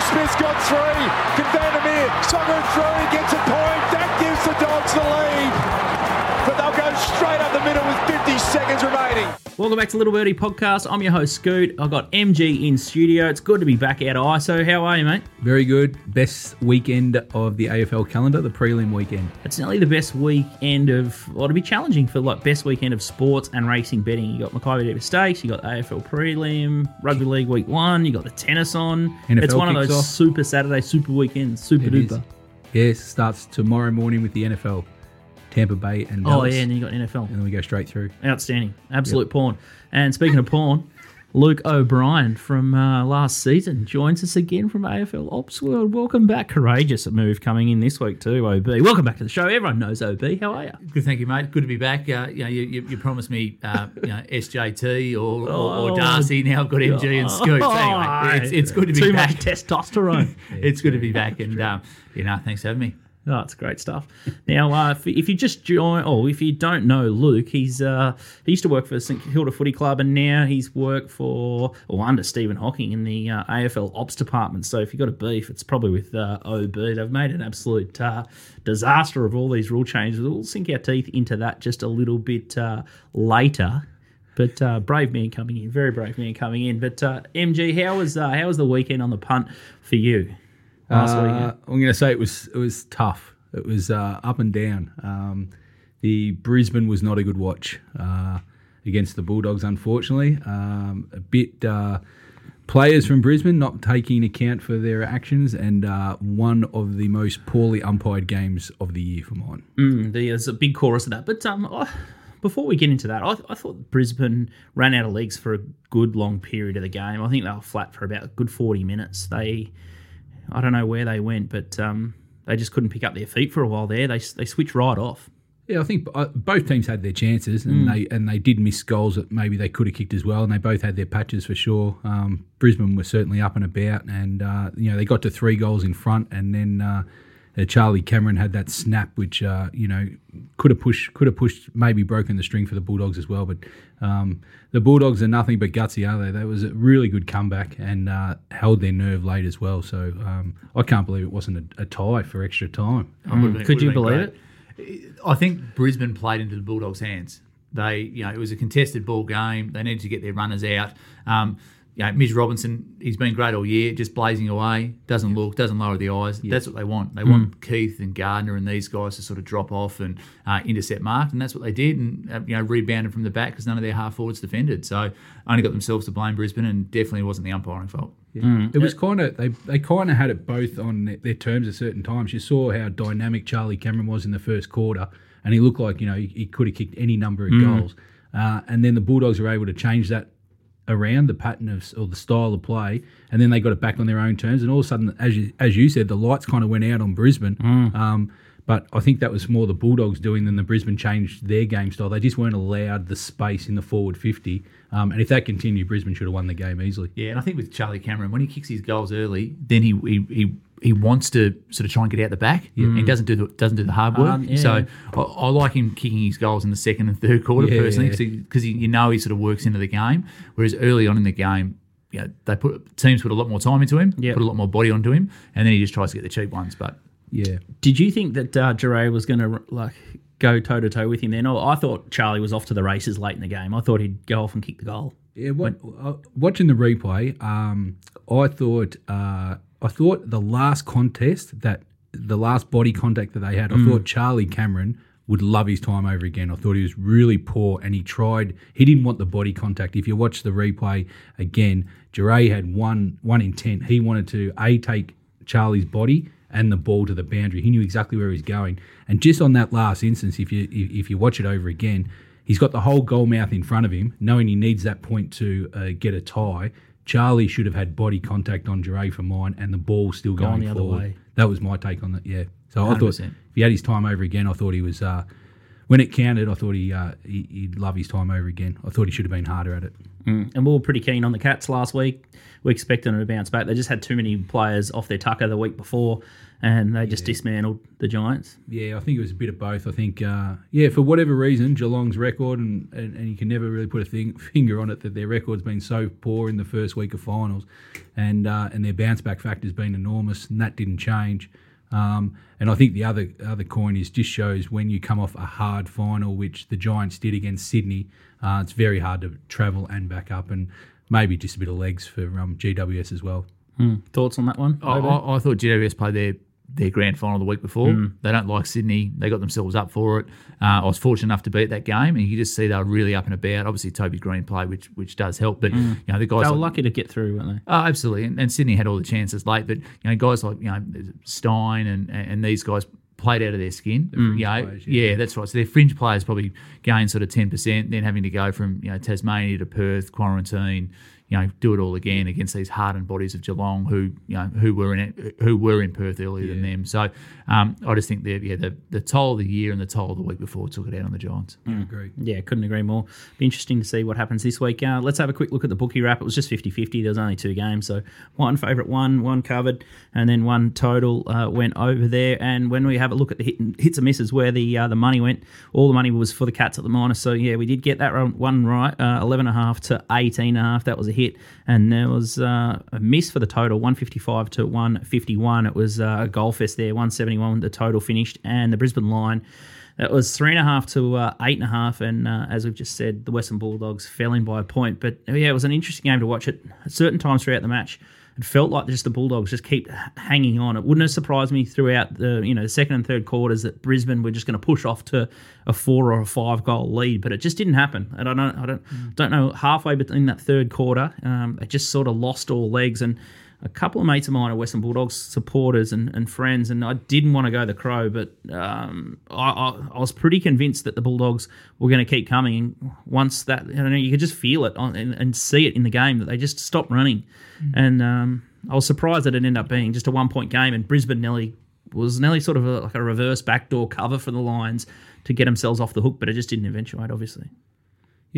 Smith's got three. Can Vandermeer Songer through? Gets a point. That gives the Dogs the lead. But they'll go straight up the middle with 50 seconds remaining. Welcome back to Little Birdie Podcast. I'm your host, Scoot. I've got MG in studio. It's good to be back out of ISO. How are you, mate? Very good. Best weekend of the AFL calendar, the prelim weekend. It's nearly the best weekend of, well, it'll be challenging for like best weekend of sports and racing betting. You got Makybe Diva Stakes, you got the AFL prelim, Rugby League week one, you got the tennis on. NFL it's one of those off. super Saturday, super weekends, super It is. duper. Yes, starts tomorrow morning with the NFL, Tampa Bay and Oh, yeah, and then you got NFL. and then we go straight through. Outstanding. Absolute porn. And speaking of porn, Luke O'Brien from uh, last season joins us again from AFL Ops World. Welcome back. Courageous move coming in this week too, OB. Welcome back to the show. Everyone knows OB. How are you? Good, thank you, mate. Good to be back. Uh, you, know, you, you, you promised me, uh, you know, SJT or, or, Oh. or Darcy. Now I've got MG and Scoot. Anyway, it's, it's good to be Too back. much testosterone. it's good to be back, and um, you know, thanks for having me. Oh, it's great stuff. Now, uh, if, if you just join, or if you don't know Luke, he's uh, he used to work for St Kilda Footy Club, and now he's worked for or under Stephen Hocking in the uh, AFL Ops department. So if you have got a beef, it's probably with uh, OB. They've made an absolute uh, disaster of all these rule changes. We'll sink our teeth into that just a little bit uh, later. But brave man coming in, very brave man coming in. But MG, how was how was the weekend on the punt for you last Uh? I'm going to say it was it was tough. It was uh, up and down. Um, the Brisbane was not a good watch uh, against the Bulldogs, unfortunately. Um, a bit uh, players from Brisbane not taking account for their actions, and uh, one of the most poorly umpired games of the year for mine. Mm, there's a big chorus of that. But um, I, before we get into that, I, I thought Brisbane ran out of legs for a good long period of the game. I think they were flat for about a good 40 minutes. They, I don't know where they went, but um, they just couldn't pick up their feet for a while there. They, they switched right off. Yeah, I think uh, both teams had their chances, and they and they did miss goals that maybe they could have kicked as well, and they both had their patches for sure. Um, Brisbane were certainly up and about, and uh, you know they got to three goals in front, and then uh, uh, Charlie Cameron had that snap, which uh, you know could have pushed, could have pushed, maybe broken the string for the Bulldogs as well. But um, the Bulldogs are nothing but gutsy, are they? That was a really good comeback and uh, held their nerve late as well. So um, I can't believe it wasn't a, a tie for extra time. Would've been- Could you believe great. I think Brisbane played into the Bulldogs' hands. They, you know, it was a contested ball game. They needed to get their runners out. Um, you know, Mitch Robinson, he's been great all year, just blazing away. Doesn't look, doesn't lower the eyes. That's what they want. They want Keath and Gardner and these guys to sort of drop off and uh, intercept mark, and that's what they did. And uh, you know, rebounded from the back because none of their half forwards defended. So only got themselves to blame Brisbane, and definitely wasn't the umpiring fault. It was kind of they they kind of had it both on their, their terms at certain times. You saw how dynamic Charlie Cameron was in the first quarter, and he looked like you know he, he could have kicked any number of goals. Uh, and then the Bulldogs were able to change that around the pattern of or the style of play, and then they got it back on their own terms. And all of a sudden, as you as you said, the lights kind of went out on Brisbane. Um, but I think that was more the Bulldogs doing than the Brisbane changed their game style. They just weren't allowed the space in the forward fifty. Um, and if that continued, Brisbane should have won the game easily. Yeah, and I think with Charlie Cameron, when he kicks his goals early, then he he, he, he wants to sort of try and get out the back. And he doesn't do the doesn't do the hard work. Um, yeah. So I, I like him kicking his goals in the second and third quarter Yeah. personally because you know he sort of works into the game. Whereas early on in the game, you know, they put teams put a lot more time into him, Yep. put a lot more body onto him, and then he just tries to get the cheap ones. But Yeah. Did you think that uh, Jure was going to like go toe to toe with him then? Or I thought Charlie was off to the races late in the game. I thought he'd go off and kick the goal. Yeah, what, uh, watching the replay, um, I thought uh, I thought the last contest that the last body contact that they had, I thought Charlie Cameron would love his time over again. I thought he was really poor, and he tried. He didn't want the body contact. If you watch the replay again, Jure had one one intent. He wanted to a take Charlie's body and the ball to the boundary. He knew exactly where he was going. And just on that last instance, if you if, if you watch it over again, he's got the whole goal mouth in front of him, knowing he needs that point to uh, get a tie. Charlie should have had body contact on Jure for mine, and the ball still Gone going the other forward. way. That was my take on it. Yeah. So I thought if he had his time over again, I thought he was. Uh, when it counted, I thought he, uh, he he'd love his time over again. I thought he should have been harder at it. and we were pretty keen on the Cats last week. We expected them to bounce back. They just had too many players off their tucker the week before, and they just dismantled the Giants. Yeah, I think it was a bit of both. I think, uh, yeah, for whatever reason, Geelong's record, and, and, and you can never really put a thing, finger on it, that their record's been so poor in the first week of finals, and uh, and their bounce back factor's been enormous, and that didn't change. Um, and I think the other other coin is just shows when you come off a hard final, which the Giants did against Sydney, uh, it's very hard to travel and back up, and maybe just a bit of legs for um, GWS as well. Thoughts on that one? I, I, I thought GWS played their their grand final the week before. Hmm. They don't like Sydney. They got themselves up for it. Uh, I was fortunate enough to beat that game, and you just see they were really up and about. Obviously, Toby Greene played, which which does help. But hmm. you know the guys they were like- lucky to get through, weren't they? Oh, absolutely. And, and Sydney had all the chances late, but you know, guys like you know Stein and and these guys played out of their skin. Hmm. you know, players, yeah. that's right. So their fringe players probably gained sort of ten percent, then having to go from you know Tasmania to Perth, quarantine. You know, do it all again against these hardened bodies of Geelong, who you know who were in it, who were in Perth earlier than them. So um, I just think that yeah, the the toll of the year and the toll of the week before took it out on the Giants. I agree. Yeah, couldn't agree more. Be interesting to see what happens this week. Uh, let's have a quick look at the bookie wrap. It was just 50 50. There was only two games. So one favourite, one, one covered, and then one total uh, went over there. And when we have a look at the hit, hits and misses where the uh, the money went, all the money was for the Cats at the minus. So yeah, we did get that one- one right. Uh, 11.5 to 18.5. That was a hit. And there was uh, a miss for the total 155 to 151. It was uh, a goal fest there. 171 the total finished. And the Brisbane line. It was three and a half to uh, eight and a half, and uh, as we've just said, the Western Bulldogs fell in by a point. But yeah, it was an interesting game to watch. At certain times throughout the match, it felt like just the Bulldogs just keep hanging on. It wouldn't have surprised me throughout the you know the second and third quarters that Brisbane were just going to push off to a four or a five goal lead, but it just didn't happen. And I don't I don't don't know halfway between that third quarter, um, they just sort of lost all legs and a couple of mates of mine are Western Bulldogs supporters and, and friends, and I didn't want to go the Crow, but um, I, I, I was pretty convinced that the Bulldogs were going to keep coming. And once that, I don't know, you could just feel it on, and, and see it in the game that they just stopped running. And um, I was surprised that it ended up being just a one point game, and Brisbane nearly was nearly sort of a, like a reverse backdoor cover for the Lions to get themselves off the hook, but it just didn't eventuate, obviously.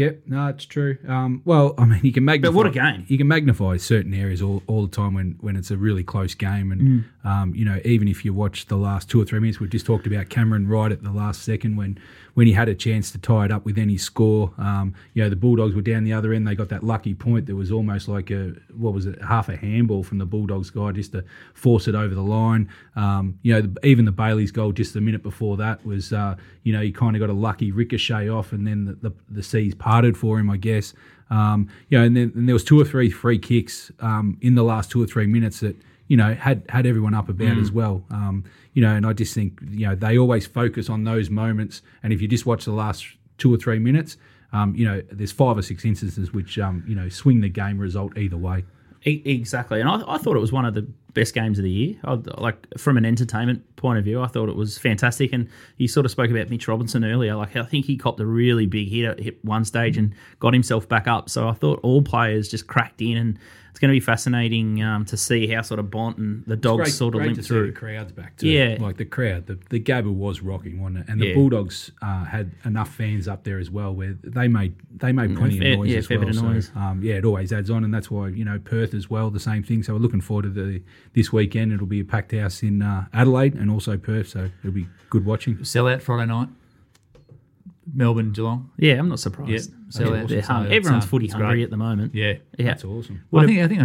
Yep, no, it's true. Um, well, I mean, you can magnify. But what a game. You can magnify certain areas all, all the time when, when it's a really close game, and Mm. um, you know, even if you watch the last two or three minutes, we've just talked about Cameron right at the last second when when he had a chance to tie it up with any score. Um, you know, the Bulldogs were down the other end; they got that lucky point that was almost like a what was it, half a handball from the Bulldogs guy just to force it over the line. Um, you know, the, even the Bailey's goal just a minute before that was, uh, you know, he kind of got a lucky ricochet off, and then the, the, the seas parted for him, I guess. Um, you know, and then and there was two or three free kicks um, in the last two or three minutes that you know had had everyone up about as well. Um, you know, and I just think you know they always focus on those moments, and if you just watch the last two or three minutes, um, you know, there's five or six instances which um, you know swing the game result either way. Exactly, and I, I thought it was one of the best games of the year. I, like from an entertainment point of view, I thought it was fantastic. And you sort of spoke about Mitch Robinson earlier. Like I think he copped a really big hit at hit one stage and got himself back up. So I thought all players just cracked in, and it's going to be fascinating um, to see how sort of Bont and the dogs sort of great limp through. the crowds back too. Yeah. like the crowd, the the Gabba was rocking, wasn't it? And the Yeah. Bulldogs uh, had enough fans up there as well, where they made they made plenty fair- of noise yeah, as well. bit of so, noise. Um, yeah, it always adds on, and that's why you know Perth as well, the same thing. So we're looking forward to the this weekend. It'll be a packed house in uh, Adelaide and also Perth, so it'll be good watching. Sell out Friday night. Melbourne, Geelong. Yeah, I'm not surprised. Yeah, so They're it's- hung- it's, everyone's um, footy it's hungry great. at the moment. Yeah. yeah. That's awesome. Well, I think I think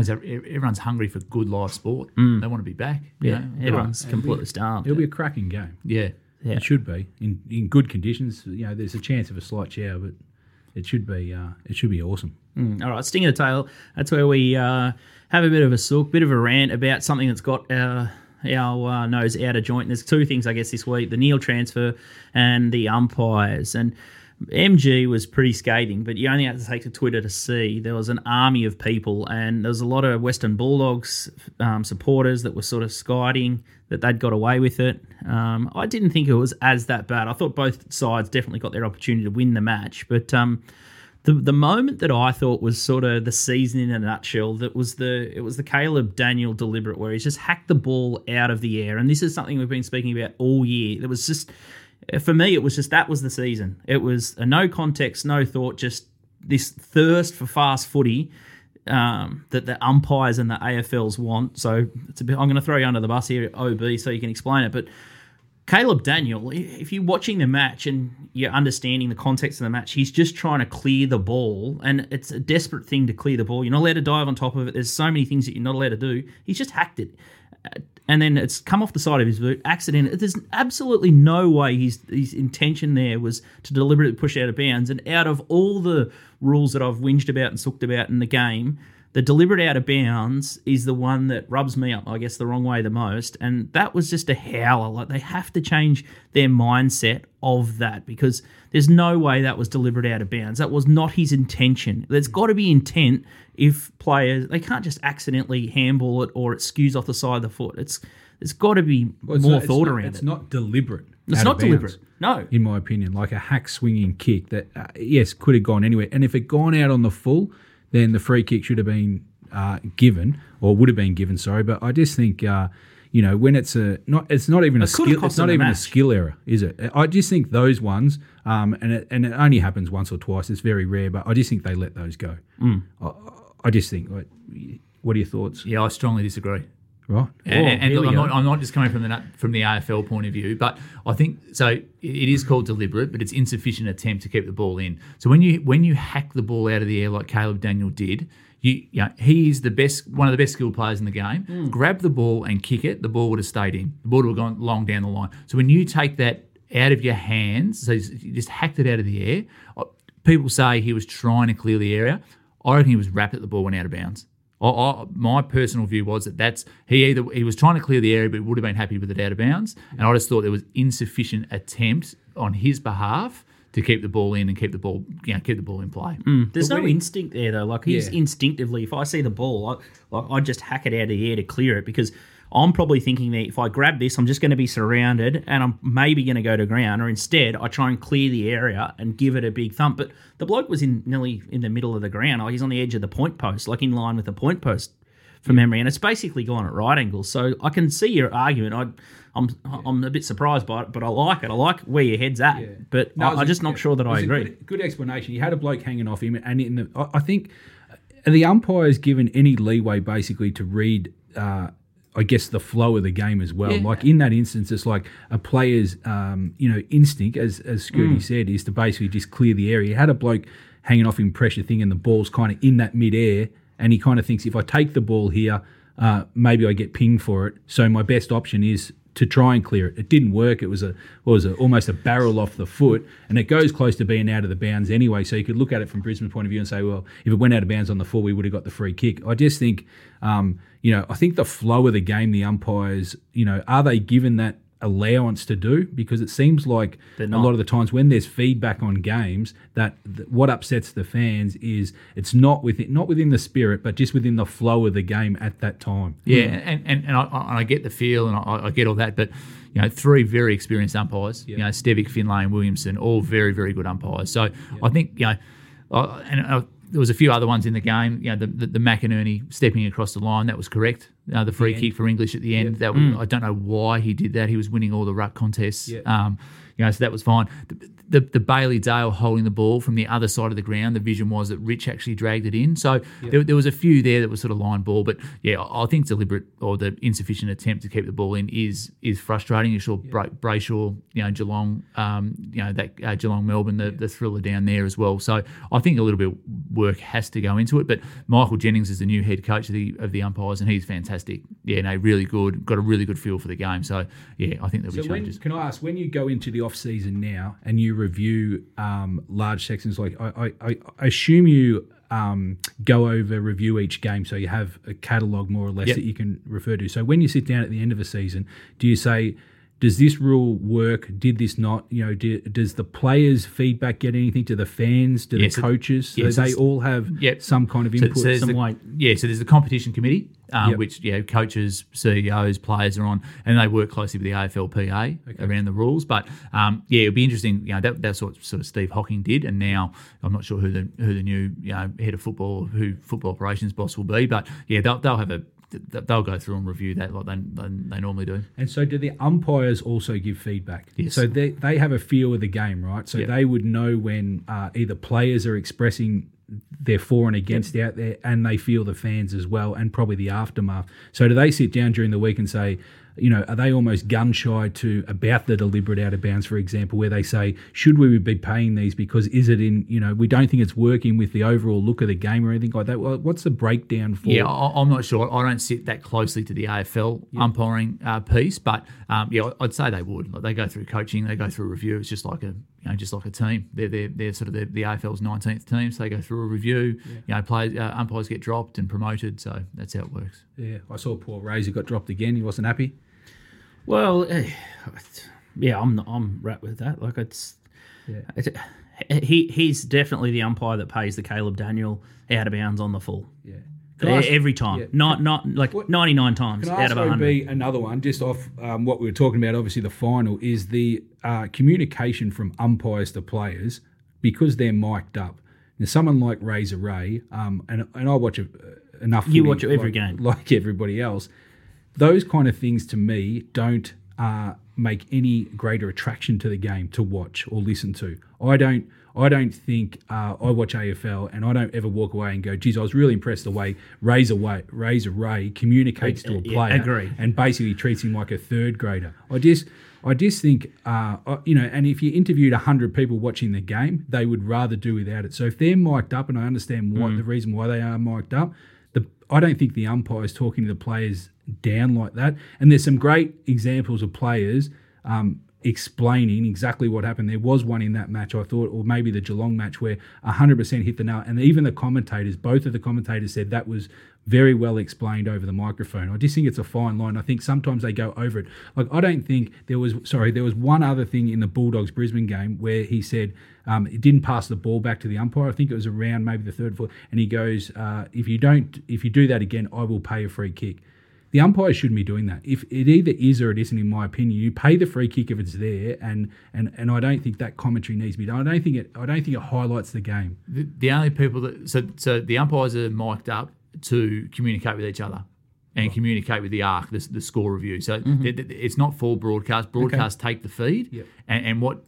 everyone's hungry for good live sport. They want to be back. you Yeah, know? everyone's completely starved. It'll be a cracking game. Yeah. Yeah. It should be in in good conditions. You know, there's a chance of a slight shower, but it should be uh, it should be awesome. All right, sting of the tail. That's where we uh, have a bit of a sook, bit of a rant about something that's got our our uh, nose out of joint. There's two things, I guess, this week: the Neale transfer and the umpires. And MG was pretty scathing, but you only had to take to Twitter to see there was an army of people, and there was a lot of Western Bulldogs um, supporters that were sort of skiding that they'd got away with it. Um, I didn't think it was as that bad. I thought both sides definitely got their opportunity to win the match, but. Um, the the moment that I thought was sort of the season in a nutshell that was the it was the Caleb Daniel deliberate where he's just hacked the ball out of the air and this is something we've been speaking about all year. It was just for me it was just that was the season. It was a no context, no thought, just this thirst for fast footy um, that the umpires and the AFLs want. So it's a bit, I'm going to throw you under the bus here, OB, so you can explain it. But Caleb Daniel, if you're watching the match and you're understanding the context of the match, he's just trying to clear the ball, and it's a desperate thing to clear the ball. You're not allowed to dive on top of it. There's so many things that you're not allowed to do. He's just hacked it, uh, and then it's come off the side of his boot, accident. There's absolutely no way his his intention there was to deliberately push out of bounds. And out of all the rules that I've whinged about and sooked about in the game, the deliberate out of bounds is the one that rubs me up, I guess, the wrong way the most. And that was just a howler. Like they have to change their mindset of that because there's no way that was deliberate out of bounds. That was not his intention. There's got to be intent if players they can't just accidentally handball it or it skews off the side of the foot. It's there's got to be Well, more not- thought not- around It's it. not deliberate. it's not deliberate. No. in my opinion, like a hack swinging kick that uh, yes could have gone anywhere. And if it gone out on the full, then the free kick should have been uh, given or would have been given. Sorry, but I just think. Uh, you know, when it's a not, it's not even a It have skill. It's not even a skill error, is it? I just think those ones, um, and it, and it only happens once or twice. It's very rare, but I just think they let those go. Mm. I, I just think. Like, what are your thoughts? Yeah, I strongly disagree. Right? And, and look, I'm not, I'm not just coming from the from the AFL point of view, but I think so. It is called deliberate, but it's insufficient attempt to keep the ball in. So when you when you hack the ball out of the air like Caleb Daniel did, you, you know, he is the best, one of the best skilled players in the game. Hmm. Grab the ball and kick it, the ball would have stayed in. The ball would have gone long down the line. So when you take that out of your hands, so you just hacked it out of the air. uh, People say he was trying to clear the area. I reckon he was wrapped at the ball went out of bounds. I, I, my personal view was that that's he either he was trying to clear the area, but would have been happy with it out of bounds. And I just thought there was insufficient attempt on his behalf to keep the ball in and keep the ball, you know, keep the ball in play. Mm. There's But no when he- instinct there though. Like he's Yeah. instinctively, if I see the ball, I, like I just hack it out of the air to clear it because I'm probably thinking that if I grab this, I'm just going to be surrounded and I'm maybe going to go to ground. Or instead, I try and clear the area and give it a big thump. But the bloke was in nearly in the middle of the ground. Like he's on the edge of the point post, like in line with the point post from memory, and it's basically gone at right angles. So I can see your argument. I, I'm I'm a bit surprised by it, but I like it. I like where your head's at. But No, I, was I'm a- just not yeah, sure that I agree. Good, good explanation. You had a bloke hanging off him, and in the, I, I think the umpire's given any leeway basically to read. Uh, I guess the flow of the game as well. Like in that instance, it's like a player's, um, you know, instinct, as as Scooty said, is to basically just clear the area. He had a bloke hanging off him pressure thing, and the ball's kind of in that midair, and he kind of thinks if I take the ball here, uh, maybe I get pinged for it. So my best option is to try and clear it. It didn't work. It was a was it almost a barrel off the foot, and it goes close to being out of the bounds anyway. So you could look at it from Brisbane's point of view and say, well, if it went out of bounds on the full, we would have got the free kick. I just think, um, you know, I think the flow of the game, the umpires, you know, are they given that allowance to do? Because it seems like a lot of the times when there's feedback on games, that th- what upsets the fans is it's not within not within the spirit, but just within the flow of the game at that time. Yeah, and, and, and, I, I get the feel and I, I get all that, but you know, three very experienced umpires, you know, Stevic, Finlay, and Williamson, all very, very good umpires. So I think, you know, and uh, there was a few other ones in the game. You know, the, the, the McInerney stepping across the line, that was correct. Uh, the free kick for English at the end, that was, I don't know why he did that. He was winning all the ruck contests. Um, you know, so that was fine. The, the, the Bailey Dale holding the ball from the other side of the ground, the vision was that Rich actually dragged it in. So there, there was a few there that was sort of line ball, but yeah, I think deliberate or the insufficient attempt to keep the ball in is is frustrating. You saw Bra- Brayshaw, you know, Geelong, um, you know that uh, Geelong Melbourne, the, the thriller down there as well. So I think a little bit of work has to go into it. But Michael Jennings is the new head coach of the of the umpires, and he's fantastic. Yeah, no, really good. Got a really good feel for the game. So yeah, I think there'll So be when, changes. can I ask when you go into the off season now and you review um, large sections like I, I, I assume you um, go over review each game so you have a catalogue more or less Yep. that you can refer to. So when you sit down at the end of a season, do you say does this rule work? Did this not? You know, do, does the players' feedback get anything to the fans? Do Yeah, the coaches? So they all have Yep. some kind of So- input? so there's some the- weight. Yeah, so there's the competition committee, um, Yep. which yeah, coaches, CEOs, players are on, and they work closely with the AFLPA around the rules. But um, yeah, it'll be interesting. You know, that, that's what sort of Steve Hocking did, and now I'm not sure who the who the new you know head of football, who football operations boss will be. But yeah, they'll, they'll have a they'll go through and review that like they, they, normally do. And so, do the umpires also give feedback? Yes. So they, they have a feel of the game, right? So Yeah. they would know when uh, either players are expressing they're for and against out there, and they feel the fans as well, and probably the aftermath. So do they sit down during the week and say, you know, are they almost gun shy to about the deliberate out of bounds, for example, where they say, should we be paying these because is it in, you know, we don't think it's working with the overall look of the game or anything like that? Well, what's the breakdown for? Yeah, I'm not sure. I don't sit that closely to the AFL umpiring uh, piece, but um, yeah, I'd say they would. Like, they go through coaching, they go through review. It's just like a you know, just like a team. They're they're, they're sort of the, the AFL's 19th team, so they go through a review. You know, players, uh, umpires get dropped and promoted, so that's how it works. Yeah, I saw Paul Razor got dropped again. He wasn't happy. Well, eh, yeah, I'm I'm right with that. Like it's, it's he he's definitely the umpire that pays the Caleb Daniel out of bounds on the full. Yeah. Every time, yeah. not not like What- ninety nine times Can I out of also hundred. be another one, just off um, what we were talking about, obviously the final, is the uh, communication from umpires to players because they're mic'd up. Now, someone like Razor Ray, um, and, and I watch a, enough. You watch every like, game. Like everybody else. Those kind of things to me don't uh, make any greater attraction to the game to watch or listen to. I don't. I don't think uh, I watch AFL and I don't ever walk away and go, geez, I was really impressed the way Razor, way, Razor Ray communicates to a Yeah, player agree. and basically treats him like a third grader. I just, I just think, uh, you know, and if you interviewed hundred people watching the game, they would rather do without it. So if they're mic'd up, and I understand what the reason why they are mic'd up, the I don't think the umpire is talking to the players down like that. And there's some great examples of players. Um, explaining exactly what happened. There was one in that match, I thought, or maybe the Geelong match, where 100% hit the nail. And even the commentators, both of the commentators said that was very well explained over the microphone. I just think it's a fine line. I think sometimes they go over it. Like, I don't think there was, sorry, there was one other thing in the Bulldogs Brisbane game where he said, um, it didn't pass the ball back to the umpire. I think it was around maybe the third foot, and he goes, uh, "If you don't, if you do that again, I will pay a free kick." The umpire shouldn't be doing that. If it either is or it isn't, in my opinion, you pay the free kick if it's there, and and and I don't think that commentary needs to be done. I don't think it. I don't think it highlights the game. The, the only people that so so the umpires are mic'd up to communicate with each other and communicate with the arc, the, the score review. So mm-hmm. th- th- it's not for broadcast. Broadcast take the feed, Yep. and, and what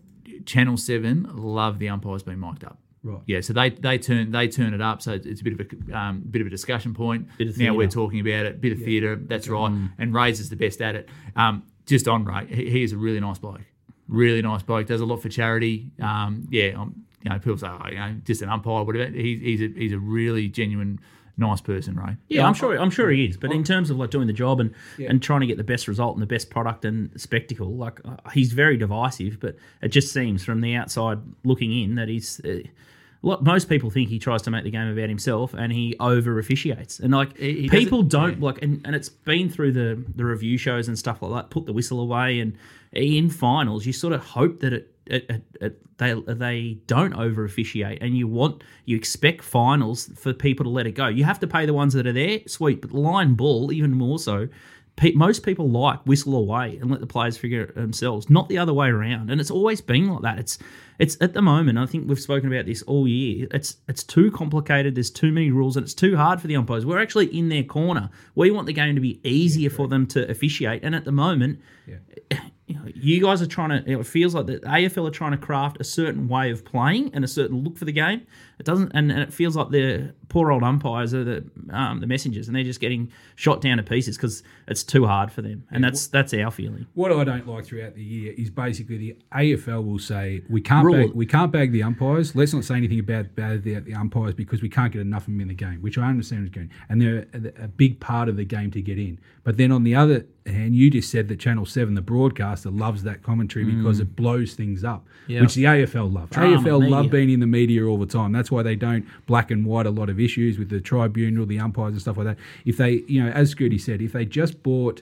Channel Seven love the umpires being mic'd up. Right. Yeah, so they they turn they turn it up, so it's, it's a bit of a um, bit of a discussion point. Bit of now we're talking about it, bit of theatre. That's right, and Ray's is the best at it. Um, just on Ray, he, he is a really nice bloke, really nice bloke. Does a lot for charity. Um, yeah, um, you know, people say, oh, you know, just an umpire, whatever. He's he's a, he's a really genuine, nice person, Ray. Yeah, I'm sure. I'm sure he is. But in terms of like doing the job and and trying to get the best result and the best product and spectacle, like uh, he's very divisive. But it just seems from the outside looking in that he's. Uh, Look, most people think he tries to make the game about himself and he over officiates. And like He- he people don't like and, and it's been through the the review shows and stuff like that, put the whistle away and in finals you sort of hope that it it, it, it, they they don't over officiate, and you want you expect finals for people to let it go. You have to pay the ones that are there, sweet, but line ball even more so. Pe- most people like whistle away and let the players figure it themselves, not the other way around. And it's always been like that. It's it's at the moment. I think we've spoken about this all year. It's it's too complicated. There's too many rules, and it's too hard for the umpires. We're actually in their corner. We want the game to be easier for them to officiate, and at the moment, you guys are trying to. It feels like the AFL are trying to craft a certain way of playing and a certain look for the game. It doesn't, and, and it feels like the poor old umpires are the um, the messengers, and they're just getting shot down to pieces because it's too hard for them, and that's that's our feeling. What I don't like throughout the year is basically the AFL will say we can't Rule. bag, we can't bag the umpires. Let's not say anything about bad the, the umpires because we can't get enough of them in the game, which I understand is going, and they're a, a big part of the game to get in. But then on the other hand, you just said that Channel Seven, the broadcaster, loves that commentary because it blows things up, Yeah. which the AFL love. Drama, AFL love being in the media all the time. That's why they don't black and white a lot of issues with the tribunal, the umpires, and stuff like that. If they, you know, as Scooty said, if they just bought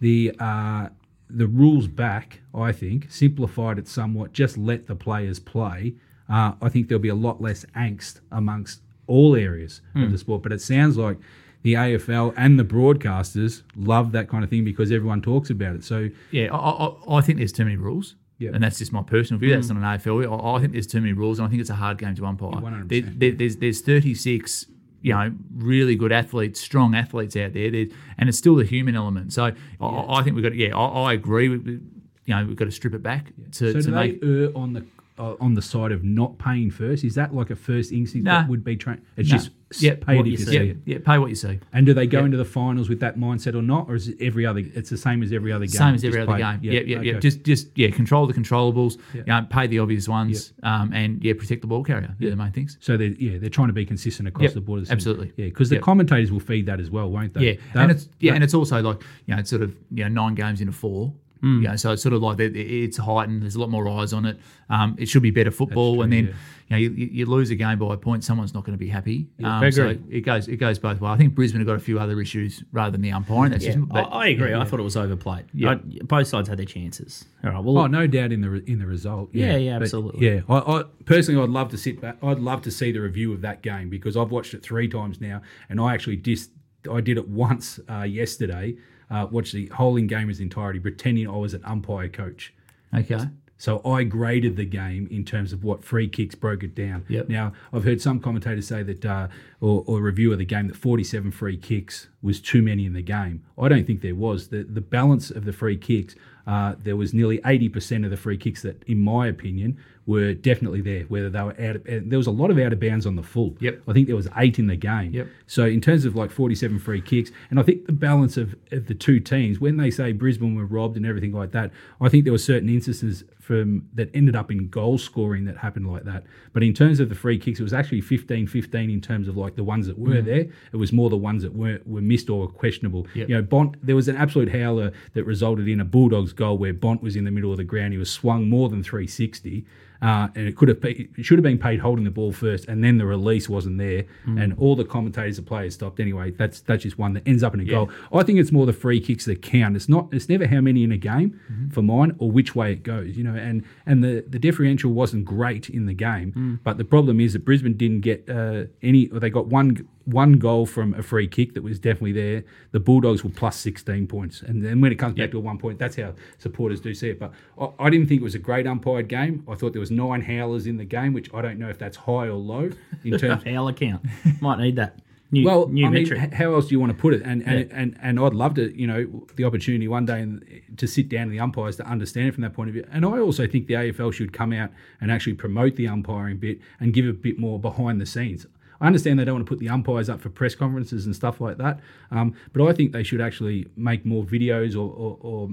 the uh, the rules back, I think simplified it somewhat. Just let the players play. Uh, I think there'll be a lot less angst amongst all areas of the sport. But it sounds like the AFL and the broadcasters love that kind of thing because everyone talks about it. So Yeah, I, I, I think there's too many rules. Yeah. And that's just my personal view. That's hmm. not an AFL. I, I think there's too many rules, and I think it's a hard game to umpire. 100%. There, there, there's there's 36, you know, really good athletes, strong athletes out there, There- and it's still the human element. So I, I think we've got. Yeah, I, I agree. With, you know, we've got to strip it back to, so to do make. they err on the uh, on the side of not paying first? Is that like a first instinct Nah. that would be trained? It's Nah. just Yep. pay it What if you you see. it. yeah, pay what you see. And do they go Yeah. into the finals with that mindset or not, or is it every other? It's the same as every other game. Same as every just other game. Yeah, yeah, yeah. okay. Just, just yeah, control the controllables. Yeah. You know, pay the obvious ones, um, and yeah, protect the ball carrier. Yeah, the main things. so they're yeah they're trying to be consistent across Yep, the board. absolutely. Yeah, because the Yep. commentators will feed that as well, won't they? Yeah, That- and it's yeah, and it's also like you know, it's sort of you know nine games into four. Hmm. You know, so it's sort of like it's heightened. There's a lot more eyes on it. Um, it should be better football, true, and then yeah. you know you, you lose a game by a point. Someone's not going to be happy. I um, so it goes it goes both ways. I think Brisbane have got a few other issues rather than the umpiring. That's Yeah, just, I, but- I agree. I thought it was overplayed. Yeah. I- both sides had their chances. All right. Well, Oh, no doubt in the in the result. Yeah, Yeah, yeah, But, absolutely. yeah, I, I personally, I'd love to sit back. I'd love to see the review of that game because I've watched it three times now, and I actually dis, I did it once uh, yesterday. Uh, watched the whole in game as entirety, pretending I was an umpire coach. okay. So I graded the game in terms of what free kicks broke it down. Yep. Now I've heard some commentators say that, uh, or, or review of the game, that 47 free kicks was too many in the game. I don't think there was. The the balance of the free kicks, uh, there was nearly 80% of the free kicks that, in my opinion, were definitely there. Whether they were out, of, there was a lot of out of bounds on the full. Yep. I think there was eight in the game. Yep. So in terms of like 47 free kicks, and I think the balance of, of the two teams, when they say Brisbane were robbed and everything like that, I think there were certain instances from that ended up in goal scoring that happened like that. But in terms of the free kicks, it was actually 15-15 in terms of like the ones that were Mm. there. It was more the ones that weren't were missed or were questionable. Yep. You know, Bont there was an absolute howler that resulted in a Bulldogs goal where Bont was in the middle of the ground. He was swung more than 360. Uh, and it could have it should have been paid holding the ball first, and then the release wasn't there, Mm. and all the commentators and players stopped anyway. That's that's just one that ends up in a goal. I think it's more the free kicks that count. It's not. It's never how many in a game Mm-hmm. for mine or which way it goes. You know, and and the the differential wasn't great in the game, Mm. but the problem is that Brisbane didn't get uh, any. Or they got one one goal from a free kick that was definitely there. The Bulldogs were plus sixteen points, and then when it comes back Yep. to a one point, that's how supporters do see it. But I, I didn't think it was a great umpired game. I thought there was nine howlers in the game, which I don't know if that's high or low in terms. Of howler count. might need that. New, Well, new I mean, metric. h- how else do you want to put it? And and, and and I'd love to, you know, the opportunity one day and to sit down with the umpires to understand it from that point of view. And I also think the AFL should come out and actually promote the umpiring bit and give a bit more behind the scenes. I understand they don't want to put the umpires up for press conferences and stuff like that, um, but I think they should actually make more videos or, or, or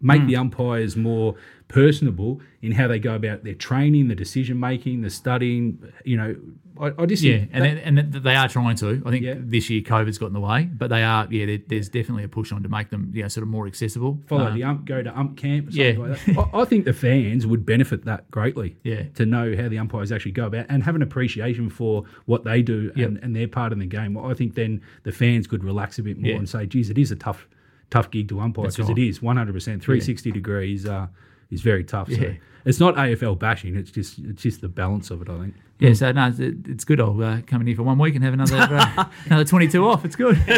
make Hmm. the umpires more personable in how they go about their training, the decision making, the studying. You know, I, I just Yeah, and that- and they are trying to. I think Yeah. this year COVID's got in the way, but they are. Yeah, there's definitely a push on to make them, you know, sort of more accessible. follow Um, the ump, go to ump camp, or something yeah. like that. I, I think the fans would benefit that greatly. Yeah. To know how the umpires actually go about and have an appreciation for what they do Yep. and, and their part in the game. I think then the fans could relax a bit more Yeah. and say, geez, it is a tough tough gig to umpire because right. it is 100%. 360 degrees uh, is very tough. So Yeah. It's not AFL bashing. It's just it's just the balance of it, I think. Yeah, so no, it's, it's good. I'll uh, come in here for one week and have another uh, another 22 off. It's good.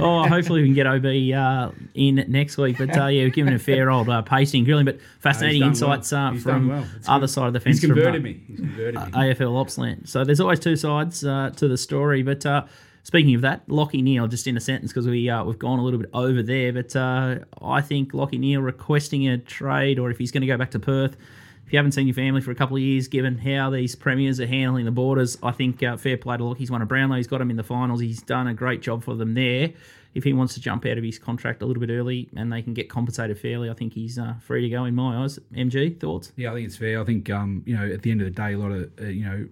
oh, hopefully we can get OB uh, in next week. But uh, yeah, we're giving a fair old uh, pasting, grilling. But fascinating done well. insights uh, from well. Other good. side of the fence. He's converted uh, me. He's converted me. AFL Opsland. So there's always two sides uh, to the story. But uh, speaking of that, Lachie Neale, just in a sentence because we uh, we've gone a little bit over there. But uh, I think Lachie Neale requesting a trade, or if he's going to go back to Perth. If you haven't seen your family for a couple of years, given how these premiers are handling the borders, I think uh, fair play to Lachie. He's won a Brownlow. He's got him in the finals. He's done a great job for them there. If he wants to jump out of his contract a little bit early and they can get compensated fairly, I think he's uh, free to go in my eyes. MG, thoughts? Yeah, I think it's fair. I think um, you know at the end of the day, a lot of uh, you know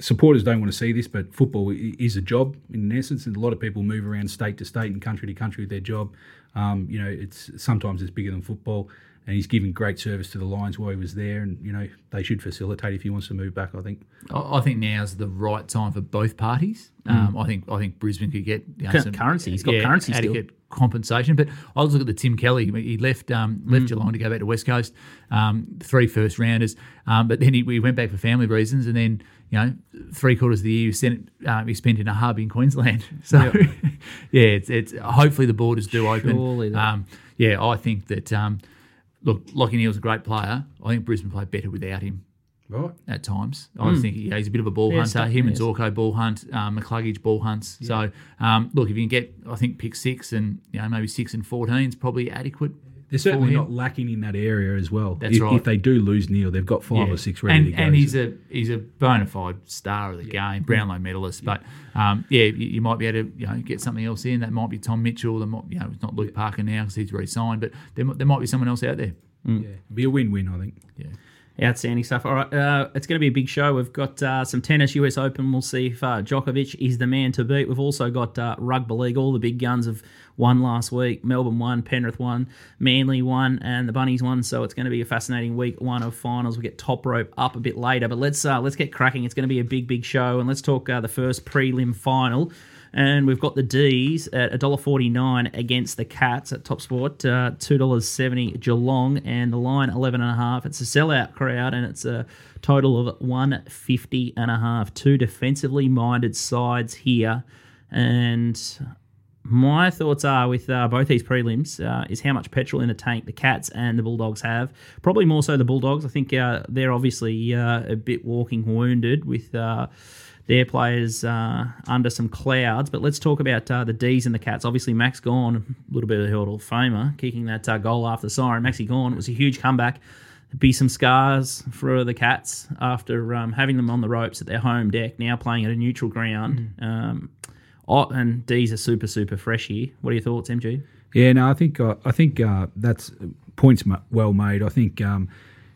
supporters don't want to see this, but football is a job in essence, and a lot of people move around state to state and country to country with their job. Um, you know, it's sometimes it's bigger than football, and he's given great service to the Lions while he was there, and you know they should facilitate if he wants to move back. I think. I I think now's the right time for both parties. Um, I think I think Brisbane could get you know, Cur- currency. He's got currency still. adequate compensation. But I was looking at the Tim Kelly. He left um, left Geelong to go back to West Coast. Um, three first rounders, um, but then he, he went back for family reasons, and then you know three quarters of the year he spent, um, he spent in a hub in Queensland. So yeah, it's it's hopefully the borders do open. Surely that- Um, yeah, I think that. Um, Look, Lachie Neale's a great player. I think Brisbane played better without him Right. at times. I just think yeah, he's a bit of a ball Yeah, hunter. stuff- Him and yes. Zorko ball hunt, um, McCluggage ball hunts. So um, look, if you can get, I think pick six and you know maybe six and fourteen is probably adequate. They're certainly not lacking in that area as well. That's if, right. if they do lose Neale, they've got five Yeah. or six ready and, to go. And he's So- a he's a bona fide star of the game, Brownlow medalist. But um, yeah, you, you might be able to you know get something else in. That might be Tom Mitchell. That might, you know, it's not Luke Parker now because he's re-signed, but there, there might be someone else out there. yeah, be a win-win, I think. Yeah. Outstanding stuff. All right, uh, it's going to be a big show. We've got uh, some tennis, US Open. We'll see if uh, Djokovic is the man to beat. We've also got uh, rugby league. All the big guns have won last week. Melbourne won, Penrith won, Manly won, and the Bunnies won. So it's going to be a fascinating week one of finals. We get top rope up a bit later, but let's uh, let's get cracking. It's going to be a big big show, and let's talk uh, the first prelim final. And we've got the D's at $1.49 against the Cats at Top Sport, uh, $2.70 Geelong, and the line 11.5. It's a sellout crowd, and it's a total of 150 and a half. Two defensively minded sides here. And my thoughts are with uh, both these prelims uh, is how much petrol in the tank the Cats and the Bulldogs have. Probably more so the Bulldogs. I think uh, they're obviously uh, a bit walking wounded with uh, their players uh, under some clouds. But let's talk about uh, the D's and the Cats. Obviously, Max Gawn, a little bit of a Hall of Famer, kicking that uh, goal after the siren. Maxi Gawn, it was a huge comeback. There'd be some scars for the Cats after um, having them on the ropes at their home deck, now playing at a neutral ground. Um, oh, and D's are super, super fresh here. What are your thoughts, MG? Yeah, no, I think uh, I think uh, that's points well made. I think um,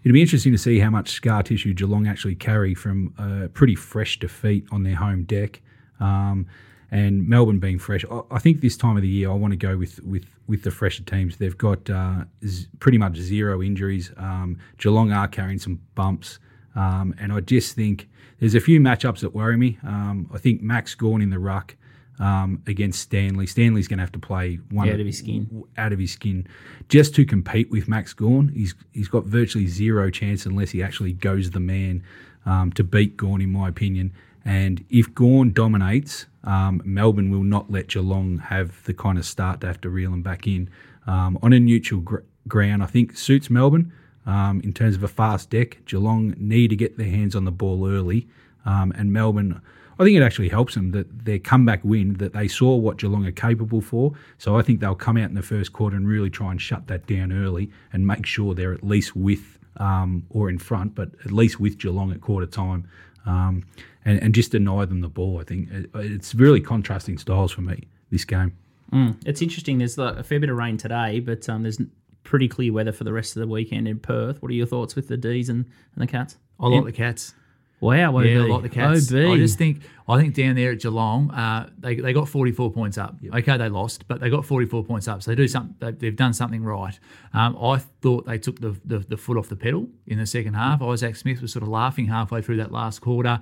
it'll be interesting to see how much scar tissue Geelong actually carry from a pretty fresh defeat on their home deck, um, and Melbourne being fresh. I, I think this time of the year, I want to go with with with the fresher teams. They've got uh, z- pretty much zero injuries. Um, Geelong are carrying some bumps, um, and I just think there's a few matchups that worry me. Um, I think Max Gawn in the ruck. Um, against Stanley. Stanley's going to have to play one Out of his skin. out of his skin just to compete with Max Gawn. He's he's got virtually zero chance unless he actually goes the man um, to beat Gawn, in my opinion. And if Gawn dominates, um, Melbourne will not let Geelong have the kind of start to have to reel him back in. Um, on a neutral gr- ground, I think suits Melbourne um, in terms of a fast deck. Geelong need to get their hands on the ball early, um, and Melbourne. I think it actually helps them that their comeback win, that they saw what Geelong are capable for. So I think they'll come out in the first quarter and really try and shut that down early and make sure they're at least with um, or in front, but at least with Geelong at quarter time. Um, and, and just deny them the ball. I think It- it's really contrasting styles for me this game. It's interesting. There's like a fair bit of rain today, but um, there's pretty clear weather for the rest of the weekend in Perth. What are your thoughts with the D's and, and the Cats? I like the Cats. Wow, OB. Yeah, I like the Cats. OB. I just think I think down there at Geelong, uh, they, they got 44 points up. Okay, they lost, but they got 44 points up. So they do some, they, they've done something right. Um, I thought they took the, the, the foot off the pedal in the second half. Isaac Smith was sort of laughing halfway through that last quarter.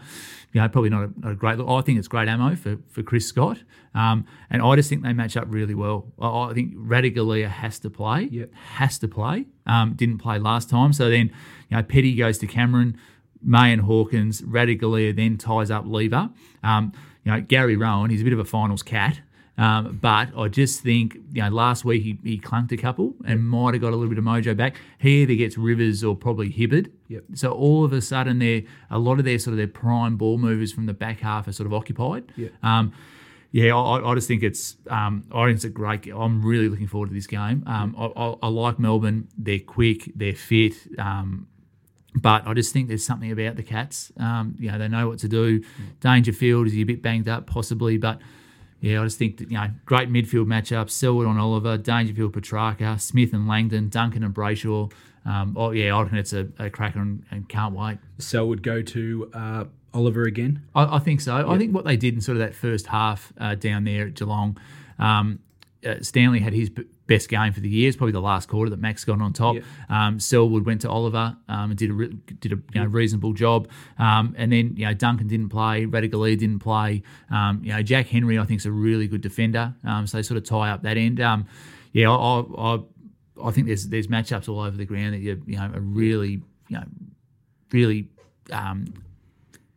You know, probably not a, not a great look. I think it's great ammo for, for Chris Scott. Um, and I just think they match up really well. I, I think Ratugolea has to play. Yep. Has to play. Um, didn't play last time. So then, you know, Petty goes to Cameron. May and Hawkins, Ratugolea then ties up Lever. Um, you know, Gary Rohan, he's a bit of a finals cat. Um, but I just think, you know, last week he, he clunked a couple and might have got a little bit of mojo back. He either gets Rivers or probably Hibberd. Yep. So all of a sudden, they're, a lot of their sort of their prime ball movers from the back half are sort of occupied. Yep. Um, yeah, I, I just think it's um, I think it's a great. I'm really looking forward to this game. Um, I, I, I like Melbourne. They're quick. They're fit. Um, but I just think there's something about the Cats. Um, you know, they know what to do. Dangerfield is he a bit banged up, possibly, but yeah, I just think that you know, great midfield matchup. Selwood on Oliver, Dangerfield, Petrarca, Smith and Langdon, Duncan and Brayshaw. Um, oh yeah, I reckon it's a, a cracker and, and can't wait. Would go to uh, Oliver again. I, I think so. I think what they did in sort of that first half uh, down there at Geelong, um, uh, Stanley had his best game for the year. It's probably the last quarter that Max got on top. Yeah. Um, Selwood went to Oliver um, and did a re- did a you know, reasonable job. Um, and then you know Duncan didn't play, Ratugolea didn't play. Um, you know Jack Henry I think is a really good defender. Um, so they sort of tie up that end. Um, yeah, I, I, I I think there's there's matchups all over the ground that you you know are really you know really um,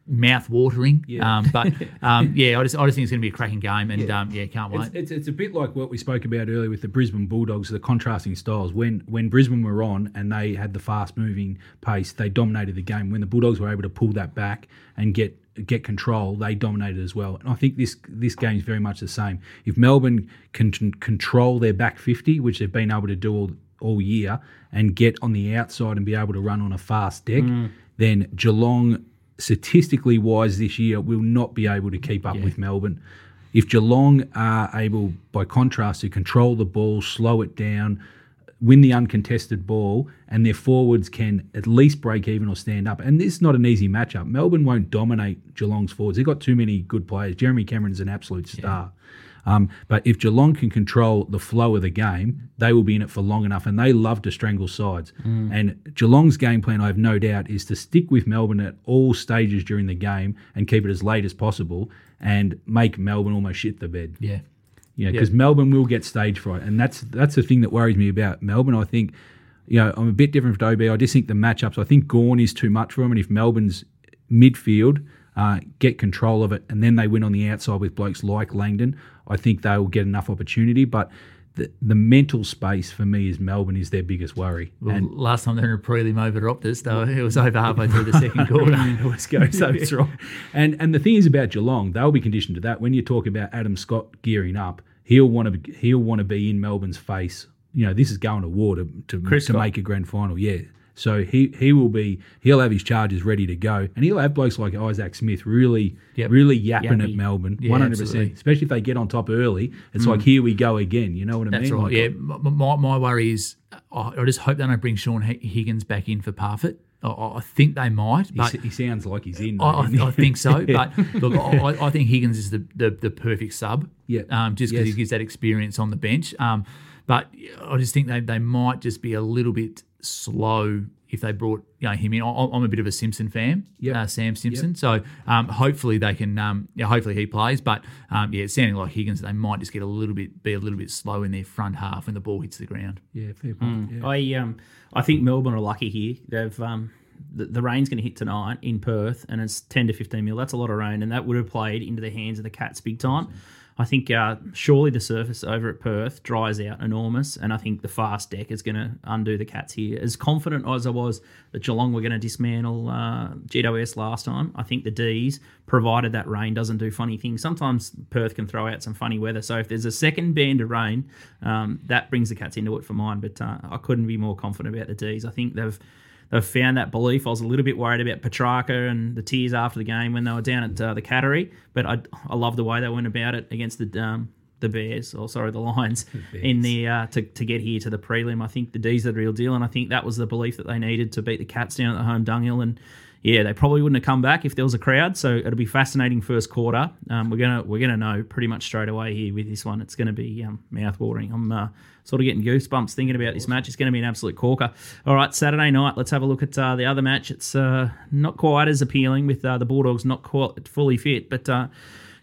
mouth watering. Yeah. Um, but um, yeah, I just I just think it's going to be a cracking game, and yeah, um, yeah can't wait. It's, it's, it's a bit like what we spoke about earlier with the Brisbane Bulldogs, the contrasting styles. When when Brisbane were on and they had the fast moving pace, they dominated the game. When the Bulldogs were able to pull that back and get get control, they dominated as well. And I think this this game is very much the same. If Melbourne can, can control their back fifty, which they've been able to do all all year and get on the outside and be able to run on a fast deck, then Geelong, statistically wise this year, will not be able to keep up with Melbourne. If Geelong are able, by contrast, to control the ball, slow it down, win the uncontested ball, and their forwards can at least break even or stand up. And this is not an easy matchup. Melbourne won't dominate Geelong's forwards. They've got too many good players. Jeremy Cameron's an absolute star. Um, but if Geelong can control the flow of the game, they will be in it for long enough, and they love to strangle sides. And Geelong's game plan, I have no doubt, is to stick with Melbourne at all stages during the game and keep it as late as possible, and make Melbourne almost shit the bed. Yeah. You know, because Melbourne will get stage fright, and that's that's the thing that worries me about Melbourne. I think, you know, I'm a bit different from OB. I just think the matchups. I think Gawn is too much for them, and if Melbourne's midfield uh, get control of it, and then they win on the outside with blokes like Langdon, I think they will get enough opportunity. But the, the mental space for me is Melbourne is their biggest worry. Well, and last time they were in a prelim over Optus, though, it was over halfway through the second quarter. West Coast, that's right. And and the thing is about Geelong, they'll be conditioned to that. When you talk about Adam Scott gearing up, he'll want to he'll want to be in Melbourne's face. You know, this is going to war to to, Chris to make a grand final. Yeah. So he he will be he'll have his charges ready to go, and he'll have blokes like Isaac Smith really Yep. really yapping at Melbourne, one hundred percent. Especially if they get on top early, it's like here we go again. You know what I That's mean? right. Like, Yeah, my, my worry is I I just hope they don't bring Shaun Higgins back in for Parfitt. I, I think they might, He, but s- he sounds like he's in. I, I. I think so. But look, I, I think Higgins is the, the, the perfect sub. Yeah. Um, just because Yes. he gives that experience on the bench. Um, but I just think they, they might just be a little bit slow if they brought you know, him in. I, I'm a bit of a Simpson fan, Yep. uh, Sam Simpson. So um, hopefully they can. Um, yeah, hopefully he plays. But um, yeah, it's sounding like Higgins. They might just get a little bit be a little bit slow in their front half when the ball hits the ground. yeah, fair point. Yeah. I um I think Melbourne are lucky here. They've um the, the rain's going to hit tonight in Perth, and it's ten to fifteen mil. That's a lot of rain, and that would have played into the hands of the Cats big time. I think uh, surely the surface over at Perth dries out enormous, and I think the fast deck is going to undo the Cats here. As confident as I was that Geelong were going to dismantle uh, GWS last time, I think the D's, provided that rain doesn't do funny things. Sometimes Perth can throw out some funny weather, so if there's a second band of rain, um, that brings the Cats into it for mine. But uh, I couldn't be more confident about the D's. I think they've they've found that belief. I was a little bit worried about Petracca and the tears after the game when they were down at uh, the Cattery, but I, I love the way they went about it against the um, the Bears, or sorry, the Lions, in the uh, to, to get here to the prelim. I think the D's are the real deal, and I think that was the belief that they needed to beat the Cats down at the home dunghill. And yeah, they probably wouldn't have come back if there was a crowd. So it'll be fascinating first quarter. Um, we're gonna we're gonna know pretty much straight away here with this one. It's gonna be um, mouth watering. I'm uh, sort of getting goosebumps thinking about this match. It's to be an absolute corker. All right, Saturday night. Let's have a look at uh, the other match. It's uh, not quite as appealing with uh, the Bulldogs not quite fully fit, but. Uh,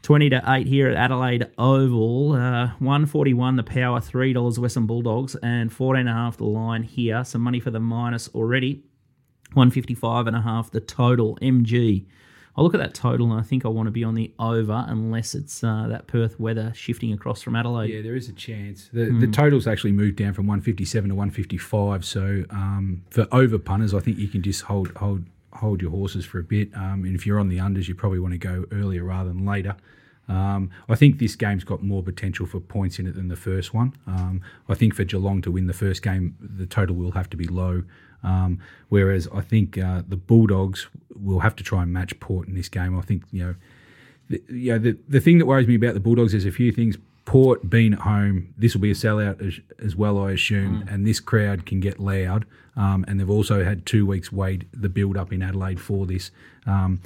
20 to 8 here at Adelaide Oval. Uh, 141 the power, $3 Western Bulldogs, and 14.5 the line here. Some money for the minus already. 155 and a half the total MG. I look at that total and I think I want to be on the over unless it's uh, that Perth weather shifting across from Adelaide. Yeah, there is a chance. The, the totals actually moved down from 157 to 155. So um, for over punters, I think you can just hold hold hold your horses for a bit. Um, and if you're on the unders, you probably want to go earlier rather than later. Um, I think this game's got more potential for points in it than the first one. Um, I think for Geelong to win the first game, the total will have to be low. Um, whereas I think uh, the Bulldogs will have to try and match Port in this game. I think you know the, you know, the, the thing that worries me about the Bulldogs is a few things. Port being at home, this will be a sellout as, as well, I assume, and this crowd can get loud. Um, and they've also had two weeks wait the build up in Adelaide for this. Um,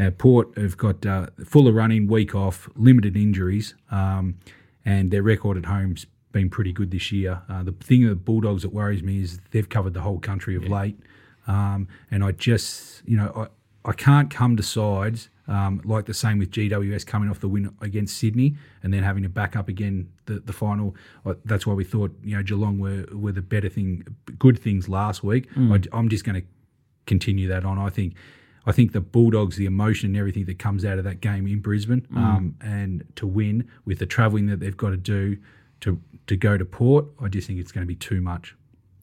uh, Port have got uh, fuller running, week off, limited injuries, um, and their record at home's been pretty good this year. Uh, the thing of the Bulldogs that worries me is they've covered the whole country of late, um, and I just, you know, I, I can't come to sides um, like the same with GWS coming off the win against Sydney and then having to back up again the, the final. That's why we thought, you know, Geelong were, were the better thing, good things last week. I, I'm just going to continue that on. I think. I think the Bulldogs, the emotion and everything that comes out of that game in Brisbane, um, and to win with the travelling that they've got to do to to go to Port, I just think it's going to be too much.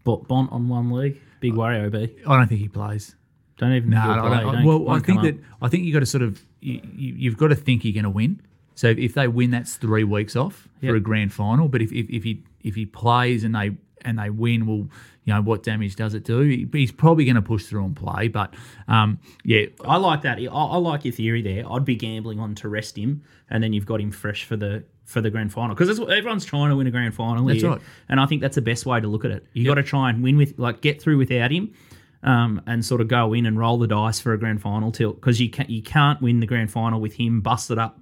But Bont on one leg, big worry, OB. I don't think he plays. Don't even No, think I he'll don't- play. I- Don't- well, I think come that up. I think you got to sort of you, you, you've got to think you're going to win. So if they win, that's three weeks off Yep. for a grand final. But if, if, if he if he plays and they and they win, well, you know, what damage does it do? He's probably going to push through and play, but um, yeah, I like that. I, I like your theory there. I'd be gambling on to rest him, and then you've got him fresh for the for the grand final because everyone's trying to win a grand final. That's here, right. and I think that's the best way to look at it. You got to try and win with like get through without him, um, and sort of go in and roll the dice for a grand final tilt because you can't you can't win the grand final with him busted up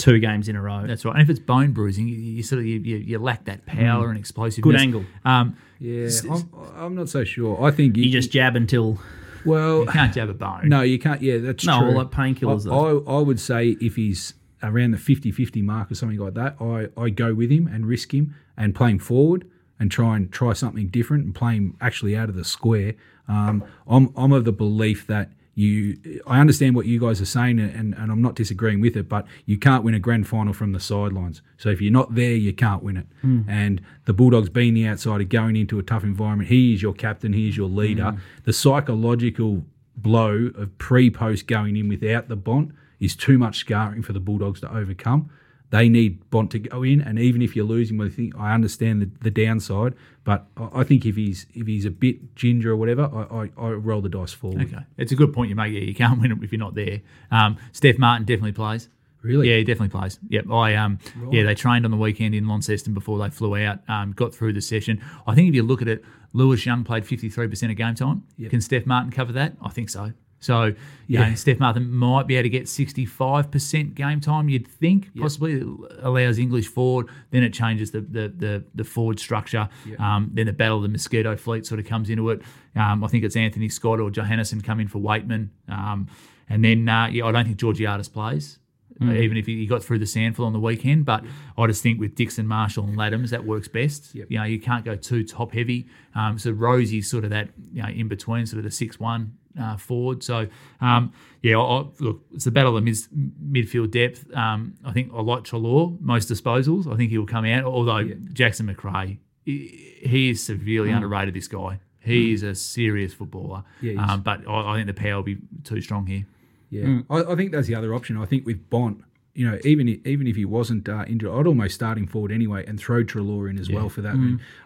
two games in a row. that's right. And if it's bone bruising, you, you sort of you, you, you lack that power and explosiveness. Good angle. Um, Yeah, I'm, I'm not so sure. I think you, You just jab until well, can't jab a bone. no, you can't. Yeah, that's No, true. well, like painkillers, I, I, I would say if he's around the 50-50 mark or something like that, I, I go with him and risk him and play him forward and try and try something different and play him actually out of the square. Um, I'm I'm of the belief that you I understand what you guys are saying and, and I'm not disagreeing with it, but you can't win a grand final from the sidelines. So if you're not there, you can't win it. Hmm. And the Bulldogs being the outsider, going into a tough environment, he is your captain, he is your leader. Hmm. The psychological blow of pre-post going in without the Bont is too much scarring for the Bulldogs to overcome. They need Bont to go in, and even if you're losing, I think I understand the, the downside, but I, I think if he's if he's a bit ginger or whatever, I, I, I roll the dice forward. Okay, it's a good point you make. Yeah, you can't win it if you're not there. Um, Steph Martin definitely plays. Really? Yeah, he definitely plays. Yep. I um yeah, they trained on the weekend in Launceston before they flew out. Um, got through the session. I think if you look at it, Lewis Young played 53% of game time. Can Steph Martin cover that? I think so. So, Yeah. know, Steph Martin might be able to get 65% game time, you'd think, possibly It allows English forward. Then it changes the the, the, the forward structure. Um, then the battle of the Mosquito fleet sort of comes into it. Um, I think it's Anthony Scott or Johannisen come in for Weightman. Um, and then, uh, yeah, I don't think Georgiades plays. uh, even if he got through the sandful on the weekend. But I just think with Dixon, Marshall, and Ladhams, that works best. You know, you can't go too top heavy. Um, so Rozee's sort of that you know in between, sort of the six one uh, forward. So um, yeah, I, look, it's the battle of mid, midfield depth. Um, I think I like Treloar most disposals. I think he'll come out. Although Jackson Macrae, he, he is severely underrated. This guy. He is a serious footballer, Yeah, um, but I, I think the power will be too strong here. Yeah, I, I think that's the other option. I think with Bont, you know, even even if he wasn't uh, injured, I'd almost start him forward anyway and throw Treloar in as well for that.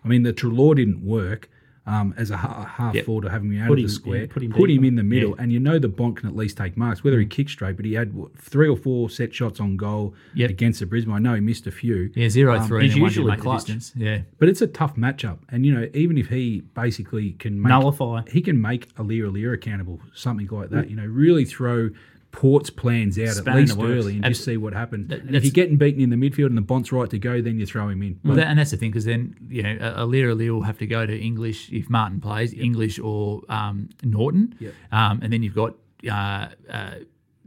I mean, the Treloar didn't work um, as a half Yep. forward or having him out Put of him- the square. yeah, put him put him in the middle, and you know the Bont can at least take marks. Whether he kicked straight, but he had what, three or four set shots on goal Yep. against the Brisbane. I know he missed a few. Yeah, zero Um, three. he's and one to usually clutch. Yeah, But it's a tough matchup, and you know, even if he basically can make, Nullify. he can make Aliir Aliir accountable, something like that. You know, really throw Port's plans out Span at least early and And just see what happens. that- And if you're getting beaten in the midfield and the Bont's right to go, then you throw him in. well, that, and that's the thing because then you know Aliir Aliir will have to go to English if Martin plays English or um, Naughton, Yep. um, and then you've got uh, uh,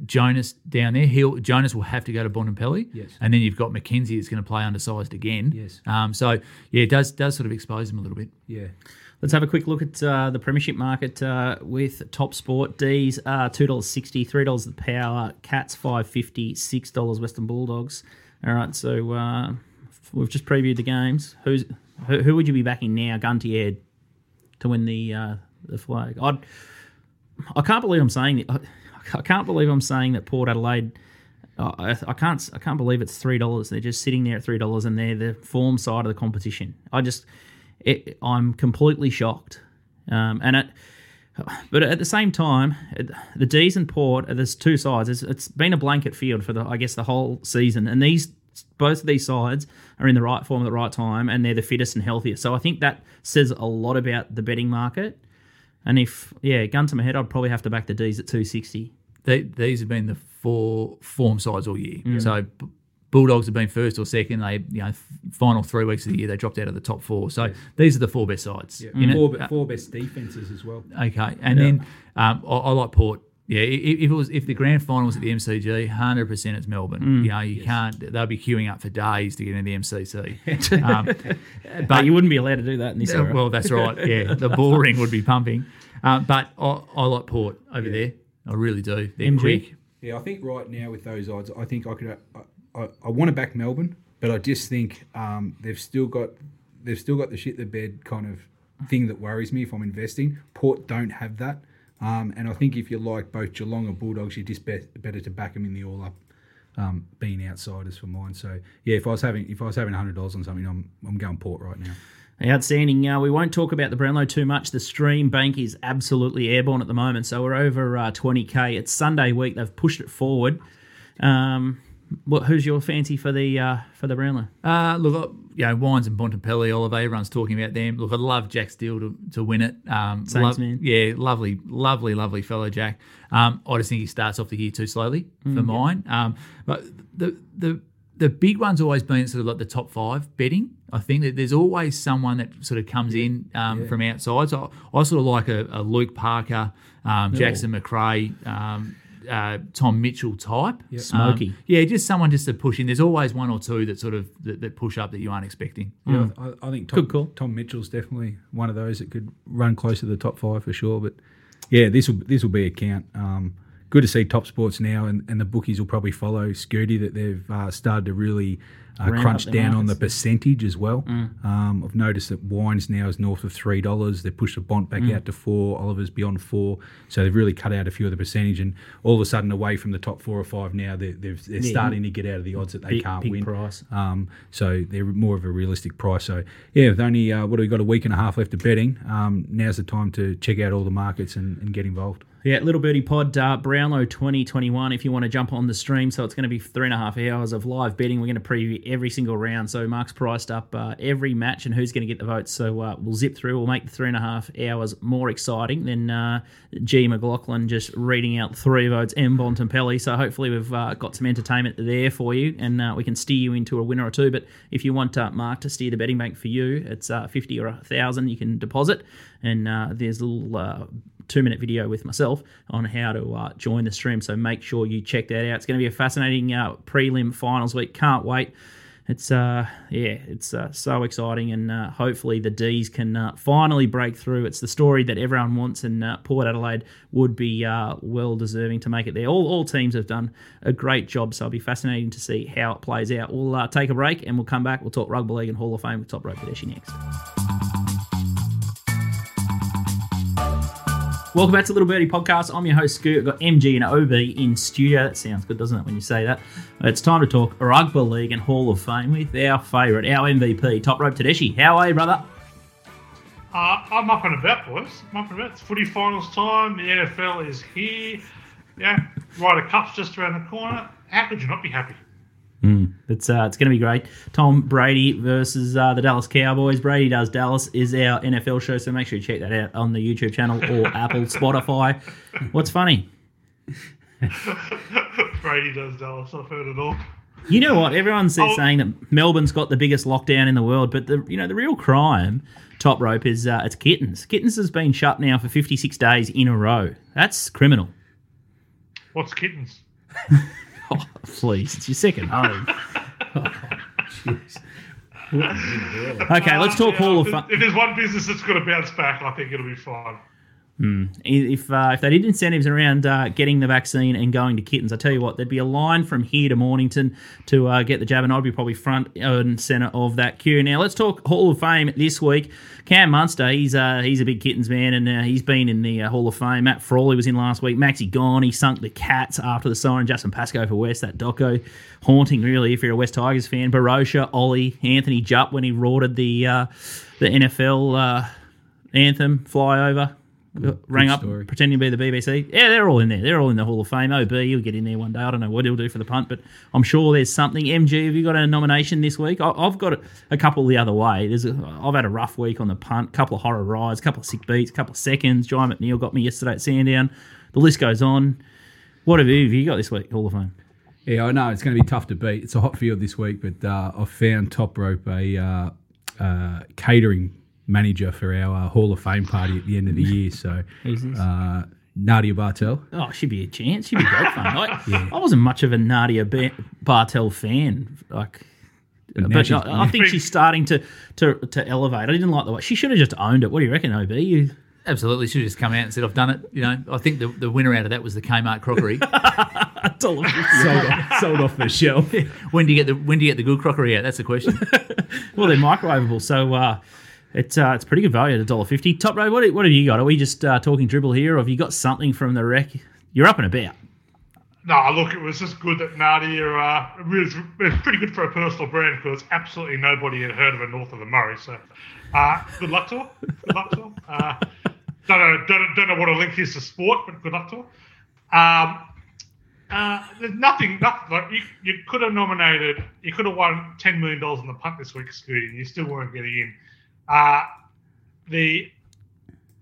Jonas down there. He'll Jonas will have to go to Bontempelli, Yes. and then you've got McKenzie that's going to play undersized again. Yes. Um, so yeah, it does does sort of expose him a little bit. yeah, Let's have a quick look at uh, the premiership market uh, with Top Sport. D's uh, two dollars sixty, three dollars the Power, Cats five fifty, six dollars Western Bulldogs. All right, so uh, we've just previewed the games. Who's who, who would you be backing now, gun to to win the uh, the flag? I'd, I can't believe I'm saying. I, I can't believe I'm saying that Port Adelaide. I, I can't. I can't believe it's three dollars. They're just sitting there at three dollars, and they're the form side of the competition. I just, it, I'm completely shocked. Um, and it, but at the same time, the D's and Port, there's two sides. It's, it's been a blanket field for the, I guess, the whole season, and these both of these sides are in the right form at the right time, and they're the fittest and healthiest. So I think that says a lot about the betting market. And if yeah, gun to my head, I'd probably have to back the D's at two sixty. They, these have been the four form sides all year. Mm. So Bulldogs have been first or second. They you know final three weeks of the year they dropped out of the top four. So these are the four best sides. in it. four, four best defenses as well. Okay, and then um, I, I like Port. Yeah, if, if it was if the grand final was at the MCG, hundred percent it's Melbourne. You know, you can't. They'll be queuing up for days to get into the MCC. um, But you wouldn't be allowed to do that in this yeah, era. well, that's right. Yeah, the ball ring would be pumping. Um, but I, I like Port over there. I really do. They're MG? quick. Yeah, I think right now with those odds, I think I could. I, I, I want to back Melbourne, but I just think um, they've still got they've still got the shit the bed kind of thing that worries me if I'm investing. Port don't have that, um, and I think if you like both Geelong or Bulldogs, you're just be- better to back them in the all up. Um, being outsiders for mine, so yeah. If I was having if I was having hundred dollars on something, I'm I'm going Port right now. Outstanding. Uh, we won't talk about the Brownlow too much. The stream bank is absolutely airborne at the moment, so we're over uh, 20k. It's Sunday week. They've pushed it forward. Um, what, who's your fancy for the uh, for the Brownlow? Uh, look, uh, you know, Wines and Bontempelli, Oliver, everyone's talking about them. Look, I love Jack Steele to, to win it. Um, Saints man. Yeah, lovely, lovely, lovely fellow Jack. Um, I just think he starts off the year too slowly Mm, for mine. Um, but the the the big one's always been sort of like the top five betting. I think that there's always someone that sort of comes in um, from outside. So I, I sort of like a, a Luke Parker, um, Jackson Macrae, um, uh, Tom Mitchell type. Smoky. Um, yeah, just someone just to push in. There's always one or two that sort of that, that push up that you aren't expecting. Yeah, I, I think Tom, Good call. Tom Mitchell's definitely one of those that could run close to the top five for sure. But yeah, this will this will be a count. Um, good to see Top Sports now, and, and the bookies will probably follow Scooty that they've uh, started to really uh, Ramp crunch up their down on the percentage as well. Um, I've noticed that wines now is north of three dollars. They've pushed the Bont back out to four. Oliver's beyond four, so they've really cut out a few of the percentage. And all of a sudden, away from the top four or five now, they're, they're, they're Yeah. starting to get out of the odds that they Big- can't big win. price. Um, so they're more of a realistic price. So yeah, with only uh, what have we got a week and a half left of betting, um, now's the time to check out all the markets and, and get involved. Yeah, Little Birdie Pod, uh, Brownlow 2021. If you want to jump on the stream, so it's going to be three and a half hours of live betting. We're going to preview every single round. So Mark's priced up uh, every match and who's going to get the votes. So uh, we'll zip through. We'll make the three and a half hours more exciting than uh, G McLachlan just reading out three votes and Bontempelli. So hopefully we've uh, got some entertainment there for you, and uh, we can steer you into a winner or two. But if you want Mark to steer the betting bank for you, it's uh, fifty or a thousand. You can deposit, and there's a little. Two minute video with myself on how to uh, join the stream. So make sure you check that out. It's going to be a fascinating uh, prelim finals week. Can't wait. It's uh yeah, it's uh, so exciting, and uh, hopefully the D's can uh, finally break through. It's the story that everyone wants, and uh, Port Adelaide would be well deserving to make it there. All, all teams have done a great job, so it'll be fascinating to see how it plays out. We'll take a break, and we'll come back. We'll talk rugby league and Hall of Fame with Top Rope Kadeshi next. Welcome back to Little Birdie Podcast. I'm your host, Scoot. I've got MG and OB in studio. That sounds good, doesn't it, when you say that? It's time to talk Rugby League and Hall of Fame with our favourite, our MVP, Top Rope Tadeshi. How are you, brother? Uh, I'm up and about, boys. I'm up and about. It's footy finals time. The NFL is here. Yeah, Ryder Cup's just around the corner. How could you not be happy? It's uh, it's going to be great. Tom Brady versus uh, the Dallas Cowboys. Brady does Dallas is our NFL show, so make sure you check that out on the YouTube channel or Apple, Spotify. What's funny? Brady does Dallas. I've heard it all. You know what? Everyone's Oh. saying that Melbourne's got the biggest lockdown in the world, but the you know the real crime, top rope, is uh, it's kittens. Kittens has been shut now for 56 days in a row. That's criminal. What's kittens? Oh, please, it's your second oh. oh, home. okay, let's talk Yeah, Hall of Fame. If there's one business that's going to bounce back, I think it'll be fine. If uh, if they did incentives around uh, getting the vaccine and going to kittens, I tell you what, there'd be a line from here to Mornington to uh, get the jab, and I'd be probably front and centre of that queue. Now let's talk Hall of Fame this week. Cam Munster, he's uh, he's a big kittens man, and uh, he's been in the uh, Hall of Fame. Matt Frawley was in last week. Maxi Gawn. He sunk the Cats after the siren. Justin Pascoe for West. That doco haunting really if you're a West Tigers fan. Barosha, Ollie, Anthony Jupp when he rorted the the NFL anthem flyover. Rang up, story. pretending to be the BBC. Yeah, they're all in there. They're all in the Hall of Fame. OB, he'll get in there one day. I don't know what he'll do for the punt, but I'm sure there's something. MG, have you got a nomination this week? I- I've got a couple the other way. There's a, I've had a rough week on the punt, a couple of horror rides, a couple of sick beats, a couple of seconds. John McNeil got me yesterday at Sandown. The list goes on. What have you, have you got this week, Hall of Fame? Yeah, I know it's going to be tough to beat. It's a hot field this week, but uh, I've found Top Rope a uh, uh, catering manager for our uh, Hall of Fame party at the end of the year. So, uh, Nadia Bartel. Oh, she'd be a chance. She'd be great fun. I, I wasn't much of a Nadia ba- Bartel fan. Like, now but I, I think she's starting to, to to elevate. I didn't like the way she should have just owned it. What do you reckon, OB? You Absolutely, should have just come out and said, "I've done it." You know, I think the, the winner out of that was the Kmart crockery. sold sold, off, sold off the shelf. when do you get the when do you get the good crockery out? That's the question. Well, they're microwavable, so uh, it's uh, it's pretty good value at a dollar fifty. Top row, what, what have you got? Are we just uh, talking dribble here, or have you got something from the wreck? You're up and about. No, look, it was just good that Nadia, uh, it was, it was pretty good for a personal brand because absolutely nobody had heard of her north of the Murray. So, uh, good luck to her. Good luck to her. Uh, don't know, don't, don't know what a link is to sport, but good luck to her. Um, uh, there's nothing, nothing like you, you could have nominated, you could have won $10 million on the punt this week, Scooty, and you still weren't getting in. Uh, the,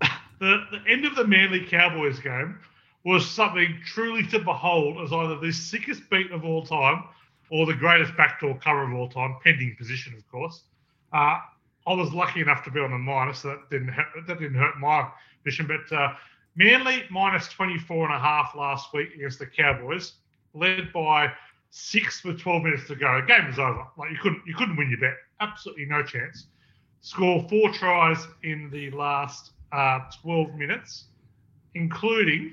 the, the end of the Manly Cowboys game was something truly to behold as either the sickest beat of all time or the greatest backdoor cover of all time, pending position, of course. Uh, I was lucky enough to be on the minus, so that didn't hurt, that didn't hurt my vision. But uh, Manly minus 24 and a half last week against the Cowboys, led by six with 12 minutes to go. The game was over. Like you couldn't you couldn't win your bet. Absolutely no chance. Score four tries in the last uh, 12 minutes, including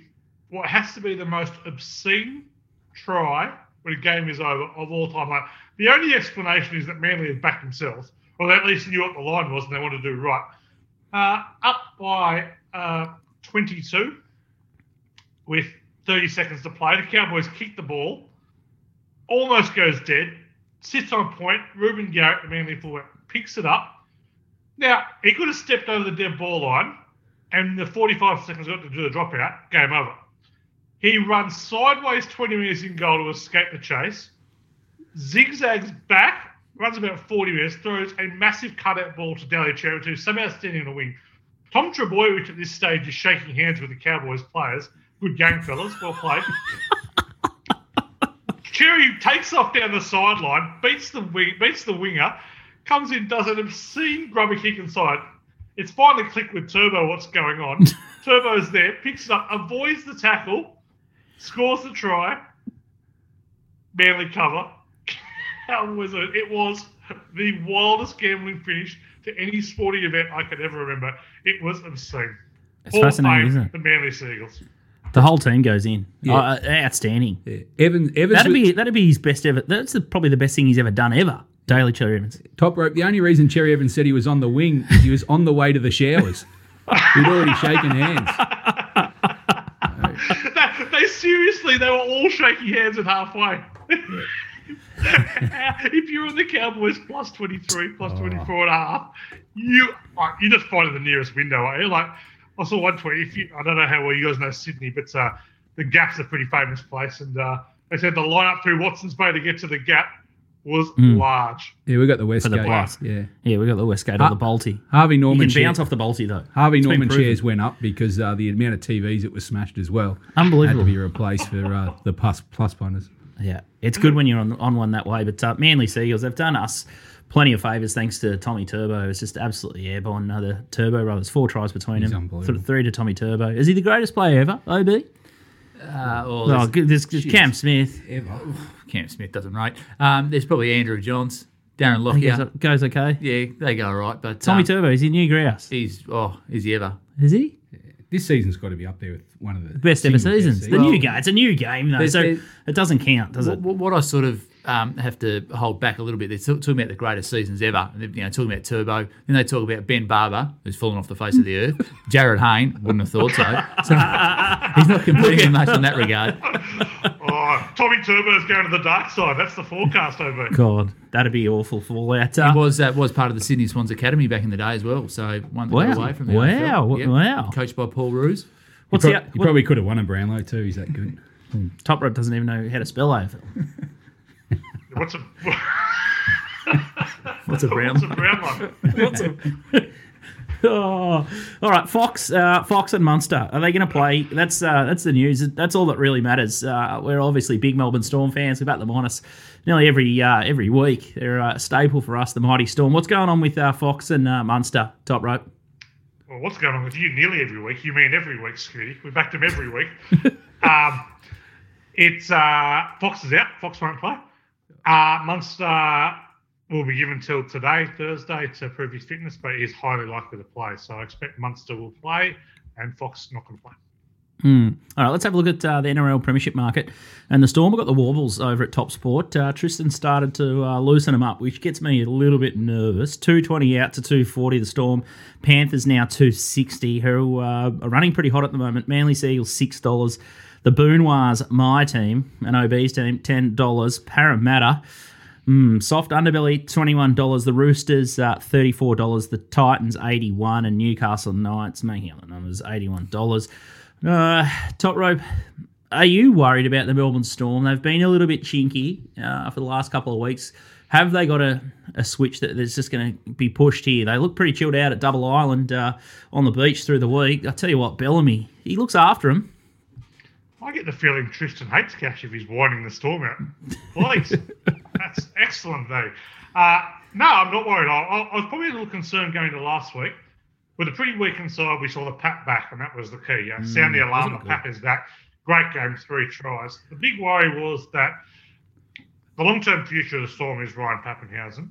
what has to be the most obscene try when a game is over of all time. Like, the only explanation is that Manly have backed themselves, or at least knew what the line was and they wanted to do right. Uh, up by uh, 22 with 30 seconds to play. The Cowboys kick the ball, almost goes dead, sits on point. Ruben Garrett, the Manly forward, picks it up. Now, he could have stepped over the dead ball line, and the 45 seconds got to do the dropout. Game over. He runs sideways 20 metres in goal to escape the chase, zigzags back, runs about 40 metres, throws a massive cutout ball to Daly Cherry, who's somehow standing on the wing. Tom Trebojevic at this stage is shaking hands with the Cowboys players. Good game, fellas. Well played. Cherry takes off down the sideline, beats the wing, beats the winger, comes in, does an obscene grubber kick inside. It's finally clicked with Turbo what's going on. Turbo's there, picks it up, avoids the tackle, scores the try. Manly cover. How was it? It was the wildest gambling finish to any sporting event I could ever remember. It was obscene. It's fascinating, isn't it? The Manly Seagulls. The whole team goes in. Yeah. Uh, outstanding. Yeah. Evans, Evans That'd was- be that'd be his best ever. That's the, probably the best thing he's ever done ever. Daly Cherry Evans. top rope. The only reason Cherry Evans said he was on the wing is he was on the way to the showers. He'd already shaken hands. They, they seriously, they were all shaking hands at halfway. if you're on the Cowboys plus 23, plus 24 and a half, you like, you just find the nearest window. eh? Like I saw one tweet. If you, I don't know how well you guys know Sydney, but uh, the Gap's a pretty famous place, and uh, they said the lineup through Watson's Bay to get to the Gap was large. Yeah, we got the West For the Gate. Yeah, Yeah, we got the Westgate or the Balti. Harvey You Norman. can share- bounce off the Balti though. Harvey It's Norman proven. shares went up because uh, the amount of TVs that was smashed as well Unbelievable. had to be replaced for uh, the plus plus punters. Yeah, it's good when you're on, on one that way. But uh, Manly Seagulls, they've done us plenty of favours thanks to Tommy Turbo. It's just absolutely airborne. Another the Turbo brothers, four tries between He's them. unbelievable. Sort of three to Tommy Turbo. Is he the greatest player ever? Ob. Uh, well, Oh, there's- good. There's, there's Cam Smith. Cam Smith doesn't rate. Um, there's probably Andrew Johns, Darren He goes, Lockyer. goes okay. Yeah, they go all right. But Tommy um, Turbo, is he new grouse? he's oh, is he ever? Is he? This season's got to be up there with one of the Best ever single best seasons. The seasons. new game. It's a new game though, There's- so there- it doesn't count, does it? What, what I sort of um, have to hold back a little bit. They're talk- talking about the greatest seasons ever. They're, you know, talking about Turbo. Then they talk about Ben Barba, who's fallen off the face of the earth. Jarryd Hayne, wouldn't have thought so. So he's not competing much in that regard. Oh, Tommy Turbo's going to the dark side. That's the forecast over. God, that'd be awful fallout. He Uh, was uh, was part of the Sydney Swans Academy back in the day as well. So one that Wow. away from the Wow. AFL. Wow. Coached by Paul Roos. what's Pro- the he what, probably could have won a Brownlow too. He's that good. top rope doesn't even know how to spell AFL. What's a What's a brown? what's a brown one? Oh, all right, Fox, uh, Fox and Munster. Are they going to play? That's uh, that's the news. That's all that really matters. Uh, we're obviously big Melbourne Storm fans. We back them on us nearly every uh, every week. They're a staple for us, the mighty Storm. What's going on with uh, Fox and uh, Munster? Top rope. Well, what's going on with you nearly every week? You mean every week, Scooty? We backed them every week. um, it's uh, Fox is out. Fox won't play. Uh, Munster will be given till today, Thursday, to prove his fitness, but he is highly likely to play. So I expect Munster will play, and Fox not going to play. All right, let's have a look at uh, the NRL Premiership market. And the Storm have got the Warbles over at Top Sport. Uh, Tristan started to uh, loosen them up, which gets me a little bit nervous. 220 out to 240, the Storm. Panthers now 260, who uh, are running pretty hot at the moment. Manly Seagulls, $6. The Boonwas, my team, an OB's team, ten dollars. Parramatta, mm, soft underbelly, twenty one dollars. The Roosters, uh, thirty four dollars. The Titans, eighty one, and Newcastle Knights making up the numbers, eighty one dollars. Uh, top rope. Are you worried about the Melbourne Storm? They've been a little bit chinky uh, for the last couple of weeks. Have they got a, a switch that's just going to be pushed here? They look pretty chilled out at Double Island uh, on the beach through the week. I tell you what, Bellamy, he looks after him. I get the feeling Tristan hates Cash if he's winding the storm out. Please. That's excellent, though. Uh, no, I'm not worried. I, I, was probably a little concerned going to last week. With a pretty weak inside, we saw the pat back, and that was the key. You know, sound the alarm, the Pap is back. Great game, three tries. The big worry was that the long-term future of the Storm is Ryan Papenhuyzen,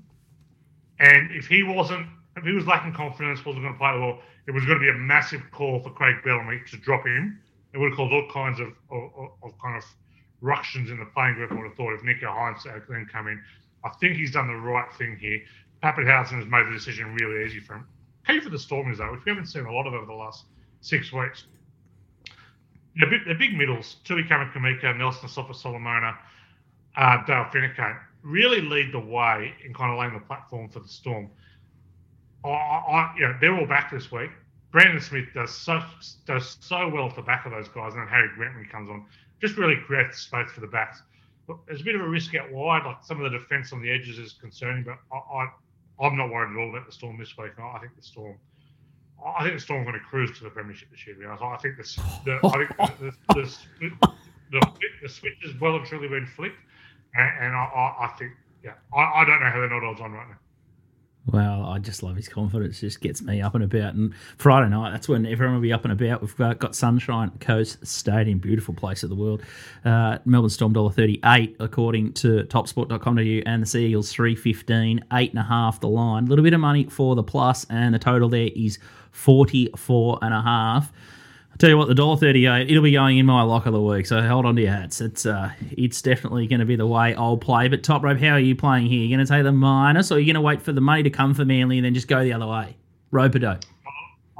and if he wasn't, if he was lacking confidence, wasn't going to play well, it was going to be a massive call for Craig Bellamy to drop him. It would have caused all kinds of, of, of kind of ructions in the playing group. I would have thought if Nicho Hynes had then come in. I think he's done the right thing here. Papenhuyzen has made the decision really easy for him. Key for the Storm is though, which we haven't seen a lot of over the last six weeks. The big, the big middles, Tui Kamikamica, Nelson Sofa Solomona, uh, Dale Finucane, really lead the way in kind of laying the platform for the Storm. I, I, you know, they're all back this week. Brandon Smith does so does so well at the back of those guys, and then Harry Grant when he comes on, just really creates space for the backs. But there's a bit of a risk out wide, like some of the defence on the edges is concerning, but I, I I'm not worried at all about the Storm this week. I think the Storm, I think the Storm going to cruise to the premiership this year. I think the, the I think the, the, the, the switch has well and truly been flipped, and, and I, I, I think yeah, I, I don't know how they're not odds on right now. Well, I just love his confidence. Just gets me up and about. And Friday night, that's when everyone will be up and about. We've got, got Sunshine Coast Stadium, beautiful place of the world. Uh, Melbourne Storm dollar thirty eight, according to Topsport.com.au, and the Sea Eagles three fifteen, eight and a half the line. A little bit of money for the plus, and the total there is forty four and a half. Tell you what, the dollar thirty eight, it'll be going in my lock of the week. So hold on to your hats. It's uh, it's definitely going to be the way I'll play. But top rope, how are you playing here? You're going to take the minus, or you're you going to wait for the money to come for Manly and then just go the other way? Rope a dope.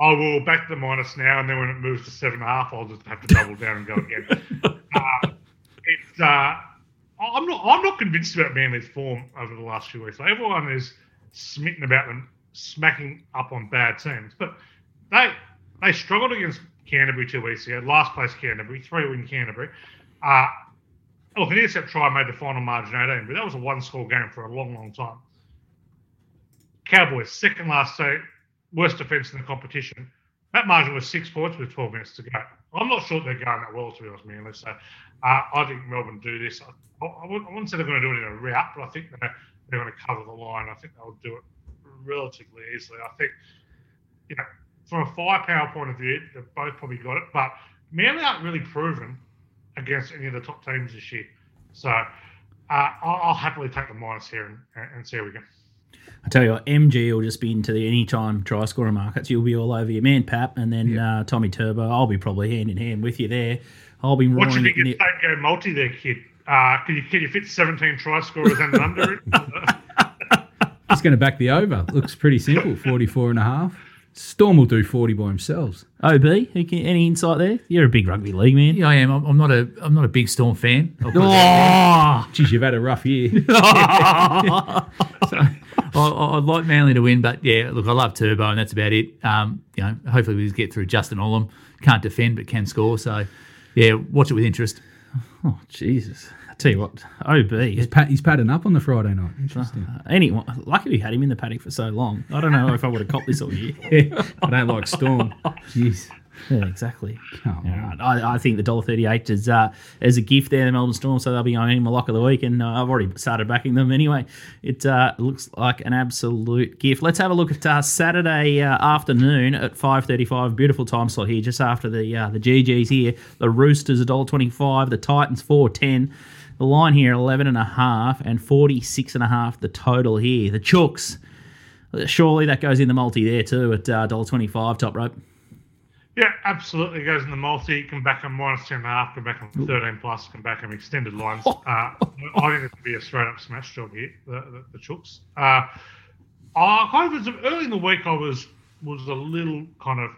I will back the minus now, and then when it moves to seven and a half, I'll just have to double down and go again. uh, it's uh, I'm not I'm not convinced about Manly's form over the last few weeks. Like, everyone is smitten about them smacking up on bad teams, but they they struggled against Canterbury two weeks ago. Last place Canterbury, three win Canterbury. Uh, look, an intercept try made the final margin 18, but that was a one score game for a long, long time. Cowboys, second last so worst defence in the competition. That margin was six points with 12 minutes to go. I'm not sure they're going that well, to be honest, man. So uh, I think Melbourne do this. I, I, wouldn't say they're going to do it in a route, but I think they're, they're going to cover the line. I think they'll do it relatively easily. I think, you know, from a firepower point of view, they've both probably got it. But Manly aren't really proven against any of the top teams this year. So uh, I'll, I'll, happily take the minus here and, and see how we go. I tell you what, MG will just be into the anytime try scoring markets. You'll be all over your man, Pap, and then yeah. uh, Tommy Turbo. I'll be probably hand in hand with you there. I'll be What roaring you think it's go multi there, kid? Uh, can you can you fit 17 try scorers and under it? He's going to back the over. Looks pretty simple, 44 and a half. Storm will do 40 by themselves. OB, any insight there? You're a big rugby league man. Yeah, I am. I'm, I'm not a I'm not a big Storm fan. Oh, Geez, you've had a rough year. so, I, I'd like Manly to win, but yeah, look, I love Turbo, and that's about it. Um, you know, hopefully we just get through Justin Olam. Can't defend, but can score. So, yeah, watch it with interest. oh, Jesus. Tell you what, OB. He's, pat, he's padding up on the Friday night. Interesting. Uh, anyway, lucky we had him in the paddock for so long. I don't know if I would have copped this all year. I don't like Storm. Jeez. Yeah, exactly. Come All on. right. I, I think the dollar thirty eight is uh, as a gift there, the Melbourne Storm, so they'll be going in my lock of the week, and uh, I've already started backing them anyway. It uh, looks like an absolute gift. Let's have a look at uh, Saturday uh, afternoon at five thirty five. Beautiful time slot here, just after the uh, the GGs here. The Roosters a dollar twenty five, the Titans four ten. The line here eleven and a half and forty six and a half. The total here. The Chooks. Surely that goes in the multi there too at uh, dollar twenty five top rope. Yeah, absolutely. It goes in the multi. You can back them minus 10 and a half, can back them 13 plus, can back them extended lines. Uh, I think it could be a straight up smash job here, the, the, the Chooks. Uh, I kind of, early in the week, I was was a little kind of,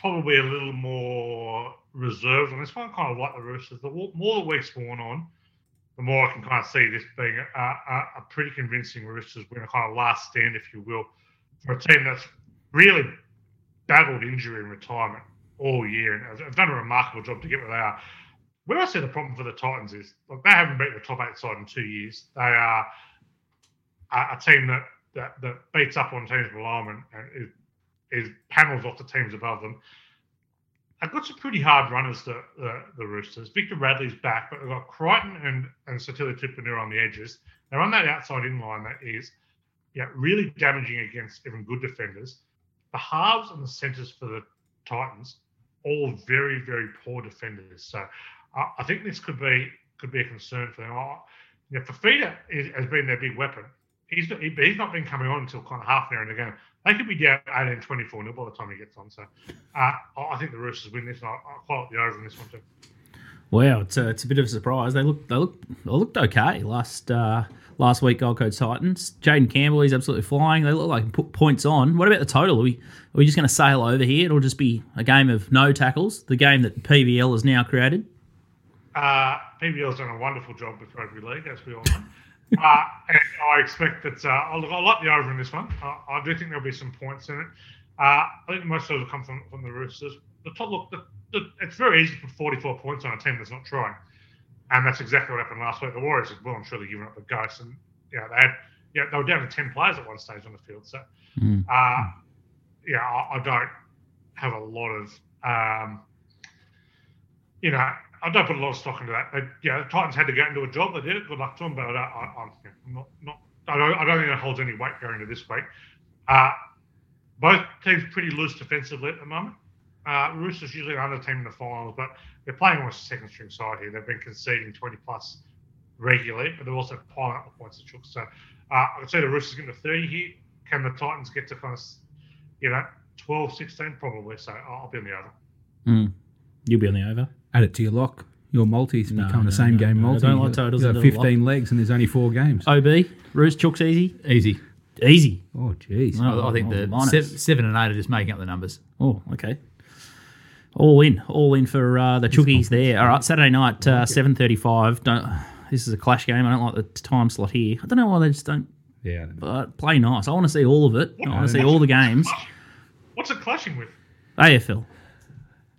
probably a little more reserved on this one. I kind of like the Roosters. The more more the weeks worn on, the more I can kind of see this being a, a, a pretty convincing Roosters win, a kind of last stand, if you will, for a team that's really battled injury and retirement all year and have done a remarkable job to get where they are. Where I see the problem for the Titans is look, they haven't beaten the top eight side in two years. They are a, a team that, that that beats up on teams below them and, and is, is panels off the teams above them. They've got some pretty hard runners, the, the, the Roosters. Victor Radley's back, but they've got Crichton and, and Tupouniua on the edges. They're on that outside in line that is yeah, really damaging against even good defenders. The halves and the centres for the Titans, all very, very poor defenders. So I think this could be could be a concern for them. Uh, you know, Fifita is, has been their big weapon. He's not, he, he's not been coming on until kind of half an hour in the game. They could be down 18 24 nil by the time he gets on. So uh, I think the Roosters win this, and I, I quite like the over in this one too. Wow, it's a, it's a bit of a surprise. They look they look they looked okay last uh, last week. Gold Coast Titans. Jayden Campbell, he's absolutely flying. They look like put points on. What about the total? Are we are we just going to sail over here? It'll just be a game of no tackles. The game that PVL has now created. Uh, PVL's done a wonderful job with rugby league, as we all know. Uh, and I expect that uh, I, like the over in this one. I, I do think there'll be some points in it. Uh, I think most of those will come from, from the Roosters. The top look, the, the, it's very easy to put 44 points on a team that's not trying, and that's exactly what happened last week. The Warriors had well and truly given up the ghost, and yeah, they had yeah they were down to 10 players at one stage on the field. So Mm. uh, yeah, I, I don't have a lot of um, you know. I don't put a lot of stock into that. They, yeah, the Titans had to get into a job. They did it. Good luck to them. But I, I, I'm not, not. I don't. I don't think it holds any weight going into this week. Uh, both teams pretty loose defensively at the moment. Uh, Roosters usually an under team in the finals, but they're playing almost a second string side here. They've been conceding 20 plus regularly, but they're also piling up the points of chook. So uh, I'd say the Roosters get to 30 here. Can the Titans get to kind of, you know, 12, 16? Probably. So I'll be on the over. Mm. You'll be on the over. Add it to your lock. Your multis No, become no, the same no, game no. I multi. don't like totals you got into the 15 legs and there's only four games. OB, Roost, Chooks easy. Easy. Easy. Oh, jeez. Oh, I, I think oh, the minus. seven, seven and eight are just making up the numbers. Oh, okay. All in, all in for uh, the Chookies there. All right, Saturday night, uh, seven thirty-five. Don't. This is a clash game. I don't like the time slot here. I don't know why they just don't Yeah. uh, play nice. I want to see all of it. I want to see all the games. What's it clashing with? AFL.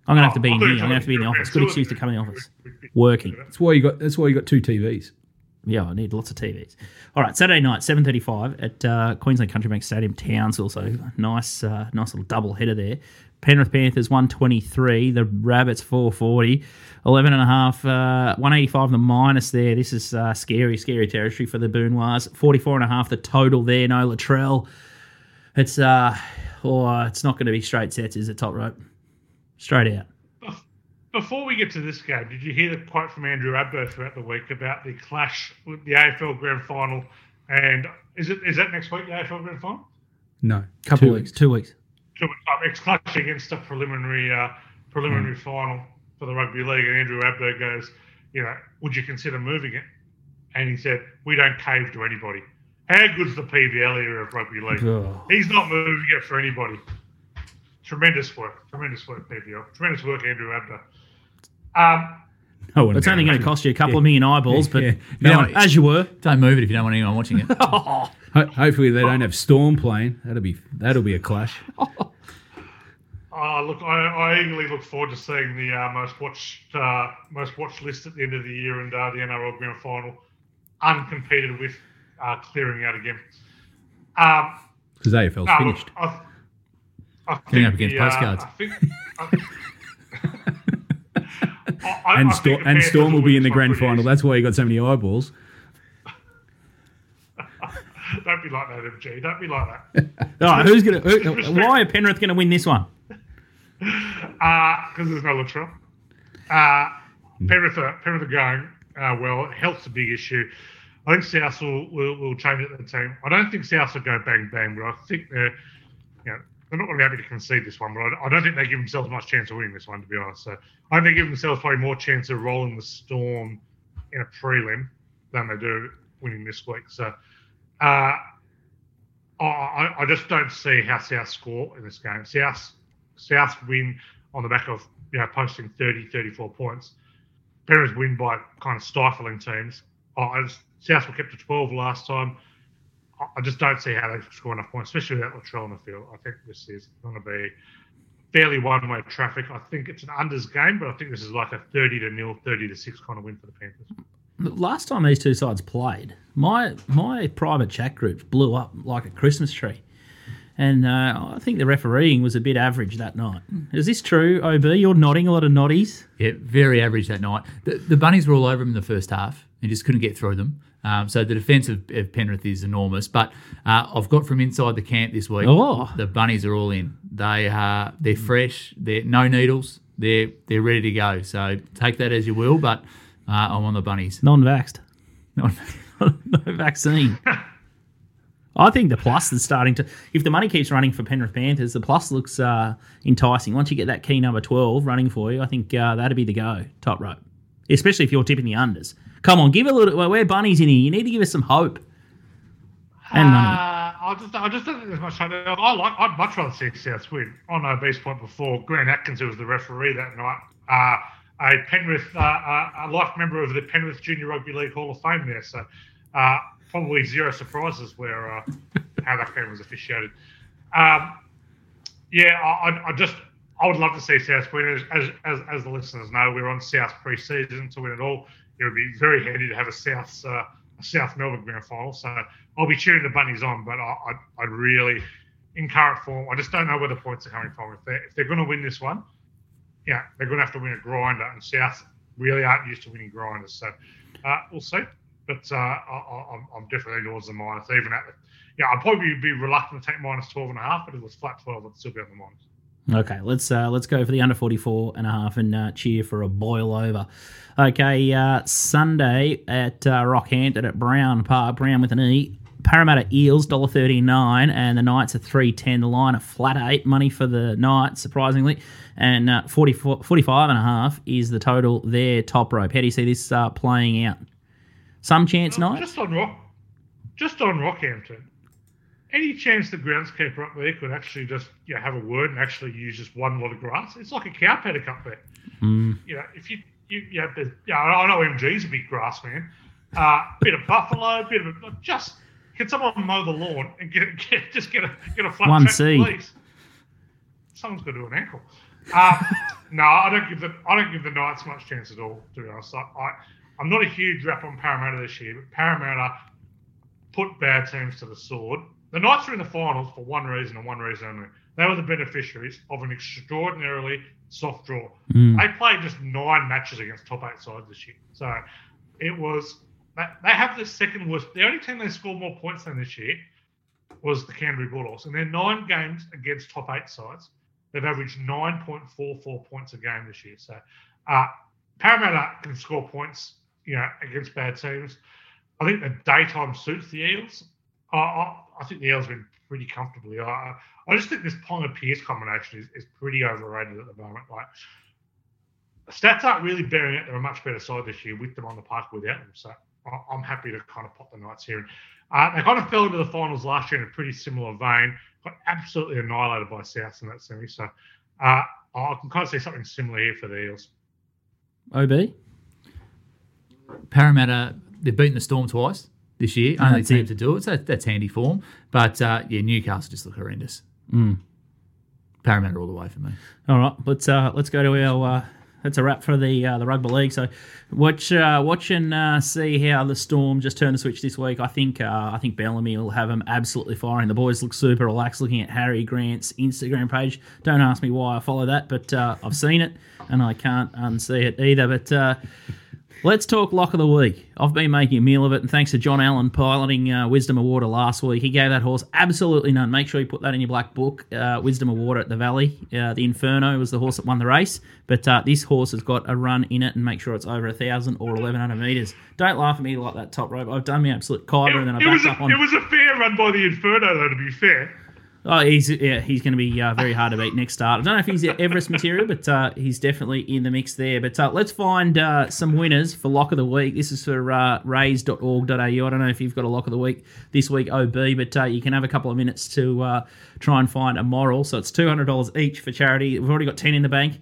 I'm gonna have to be Oh, in here. I'm gonna have to be in the office. Good excuse to come in the office. Working. That's why you got. That's why you got two TVs. Yeah, I need lots of TVs. All right, Saturday night, seven thirty-five at uh, Queensland Country Bank Stadium, Townsville. So nice, uh, nice little double header there. Penrith Panthers one twenty-three. The Rabbits four forty. 11 and a half, uh, 185 the minus there. This is uh, scary, scary territory for the Boonois. 44 and a half the total there. No Latrell. It's uh, oh, it's not going to be straight sets, is it? Top rope, straight out. Before we get to this game, did you hear the quote from Andrew Abdo throughout the week about the clash with the AFL Grand Final? And is it is that next week the AFL Grand Final? No. Couple two weeks, two weeks. Two weeks up. It's clash against the preliminary uh, preliminary final for the rugby league, and Andrew Abdo goes, you know, would you consider moving it? And he said, we don't cave to anybody. How good's the PVL era of rugby league? Oh. He's not moving it for anybody. Tremendous work, tremendous work, PVL. Tremendous work, Andrew Abdo. Um, No one It's only going to cost you a couple of million eyeballs, but Yeah. no, No, as you were. Don't move it if you don't want anyone watching it. Ho- hopefully they don't have Storm playing. That'll be that'll be a clash. Oh, look, I, I eagerly look forward to seeing the uh, most watched uh, most watched list at the end of the year and uh, the NRL Grand Final uncompeted with uh, clearing out again. Um, Because AFL's no, look, finished. I, I think up against the, uh, postcards. I think, I, I, and I think and Storm will be in the grand final. easy. That's why you got so many eyeballs. Don't be like that, MG. Don't be like that. All right, who's going to? Why are Penrith going to win this one? because Uh, there's no Latrell. Uh, Penrith, are, Penrith are going uh, well. Health's a big issue. I think South will, will, will change it the team. I don't think South will go bang bang, but I think they're, you know, they're not going to be able to concede this one. But I, I don't think they give themselves much chance of winning this one, to be honest. So I think they give themselves probably more chance of rolling the Storm in a prelim than they do winning this week. So uh, I, I I just don't see how South score in this game. South South win. on the back of you know posting 30, 34 points. Penrith win by kind of stifling teams. Oh, as South were kept to 12 last time. I- I just don't see how they score enough points, especially without Latrell in the field. I think this is going to be fairly one-way traffic. I think it's an unders game, but I think this is like a 30 to nil, 30 to six kind of win for the Panthers. Last time these two sides played, my my private chat group blew up like a Christmas tree. And uh, I think the refereeing was a bit average that night. Is this true, OB? You're nodding a lot of noddies. Yeah, very average that night. The, the bunnies were all over him in the first half and just couldn't get through them. Um, so the defence of, of Penrith is enormous. But uh, I've got from inside the camp this week. Oh. The bunnies are all in. They are they're fresh. They're no needles. They're they're ready to go. So take that as you will. But uh, I'm on the bunnies. Non-vaxxed. no vaccine. I think the plus is starting to. If the money keeps running for Penrith Panthers, the plus looks uh, enticing. Once you get that key number twelve running for you, I think uh, that'd be the go. Top rope, especially if you're tipping the unders. Come on, give a little. Well, we're bunnies in here. You need to give us some hope and money. Uh, I just, I just don't think there's much. hope. I like. I'd much rather see South win. On OB's point before, Grant Atkins, who was the referee that night, uh, a Penrith, uh, uh, a life member of the Penrith Junior Rugby League Hall of Fame there. So, uh, probably zero surprises where uh, how that game was officiated. Um, yeah, I- I just, I would love to see South win. As, as, as, the listeners know, we're on South pre-season to win it all. It would be very handy to have a South, uh, a South Melbourne grand final. So I'll be cheering the bunnies on, but I, I, I really, in current form, I just don't know where the points are coming from. If they're, if they're going to win this one, yeah, they're going to have to win a grinder, and South really aren't used to winning grinders. So uh, we'll see. But uh, I, I'm definitely towards the minus, even at the. Yeah, I'd probably be reluctant to take minus 12 and a half, but if it was flat 12, I'd still be on the minus. Okay, let's uh, let's go for the under 44 and a half and uh, cheer for a boil over. Okay, uh, Sunday at uh, Rockhampton at Browne Park, Brown with an E. Parramatta Eels dollar thirty nine, and the Knights are three ten. The line a flat eight money for the Knights, surprisingly, and uh, 44, 45 and a half is the total. there. top rope. How do you see this uh, playing out? Some chance, Knights. Just on Rock, just on Rockhampton, any chance the groundskeeper up there could actually just you know, have a word and actually use just one lot of grass? It's like a cow paddock up there. You know, if you you you know, yeah, I know MG's a big grass man. Uh, bit of buffalo, bit of just can someone mow the lawn and get, get just get a get a flat One track, C. please? Someone's got to do an ankle. Uh, no, I don't give the I don't give the Knights much chance at all. To be honest, I, I I'm not a huge rap on Parramatta this year, but Parramatta put bad teams to the sword. The Knights are in the finals for one reason and one reason only. They were the beneficiaries of an extraordinarily soft draw. They played just nine matches against top eight sides this year. So it was they have the second worst. The only team they scored more points than this year was the Canterbury Bulldogs. And their nine games against top eight sides, they've averaged 9.44 points a game this year. So uh, Parramatta can score points, you know, against bad teams. I think the daytime suits the Eels. I, I, I think the Eels have been pretty comfortably. I, I just think this Ponga Pearce combination is, is pretty overrated at the moment. Like stats aren't really bearing it. They're a much better side this year with them on the park without them. So I- I'm happy to kind of pop the Knights here. Uh, they kind of fell into the finals last year in a pretty similar vein. Got absolutely annihilated by South in that semi. So uh, I can kind of see something similar here for the Eels. OB. Parramatta, they've beaten the Storm twice this year. Only that's team it. to do it, so that's handy form. But uh, yeah, Newcastle just look horrendous. Mm. Parramatta all the way for me. All right, let's uh, let's go to our. Uh, that's a wrap for the uh, the rugby league. So, watch uh, watch and uh, see how the Storm just turn the switch this week. I think uh, I think Bellamy will have them absolutely firing. The boys look super relaxed. Looking at Harry Grant's Instagram page. Don't ask me why I follow that, but uh, I've seen it and I can't unsee it either. But uh, Let's talk lock of the week. I've been making a meal of it, and thanks to John Allen piloting uh, Wisdom Award last week. He gave that horse absolutely none. Make sure you put that in your black book. Uh, Wisdom Award at the Valley. Uh, the Inferno was the horse that won the race, but uh, this horse has got a run in it, and make sure it's over a thousand or eleven hundred meters. Don't laugh at me like that top rope. I've done my absolute kyber, and then I backed a, up on. it was a fair run by the Inferno, though, to be fair. Oh, he's yeah, he's going to be uh, very hard to beat next start. I don't know if he's Everest material, but uh, he's definitely in the mix there. But uh, let's find uh, some winners for lock of the week. This is for uh, raise.org.au. I don't know if you've got a lock of the week this week, OB, but uh, you can have a couple of minutes to uh, try and find a moral. So it's two hundred dollars each for charity. We've already got ten in the bank.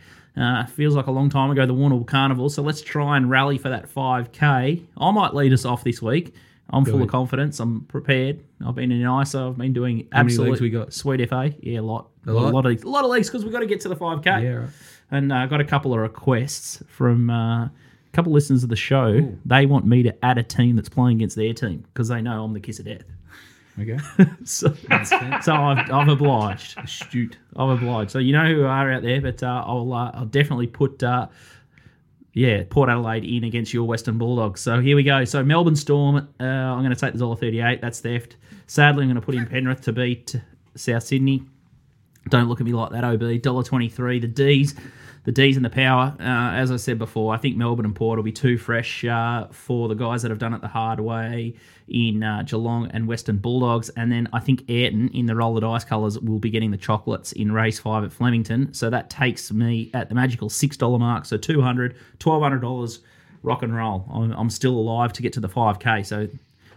Feels like a long time ago, the Warrnambool Carnival. So let's try and rally for that 5K. I might lead us off this week. I'm full of confidence. I'm prepared. I've been in ISO. I've been doing How many absolute legs we got? sweet FA. Yeah, a lot. A lot? lot, of a lot of legs because we've got to get to the 5K. Yeah, right. And I uh, got a couple of requests from uh, a couple of listeners of the show. They want me to add a team that's playing against their team because they know I'm the kiss of death. Okay. So, so I've, I've obliged. Astute. I've obliged. So you know who are out there, but uh, I'll uh, I'll definitely put uh, yeah Port Adelaide in against your Western Bulldogs. So here we go. So Melbourne Storm. Uh, I'm going to take the dollar thirty eight. That's theft. Sadly, I'm going to put in Penrith to beat South Sydney. Don't look at me like that, OB. Dollar twenty three. The D's, the D's and the power. Uh, as I said before, I think Melbourne and Port will be too fresh uh, for the guys that have done it the hard way in uh, Geelong and Western Bulldogs. And then I think Ayrton in the roller dice colours will be getting the chocolates in race five at Flemington. So that takes me at the magical six dollar mark. So two hundred, twelve hundred dollars. Rock and roll. I'm, I'm still alive to get to the five k. So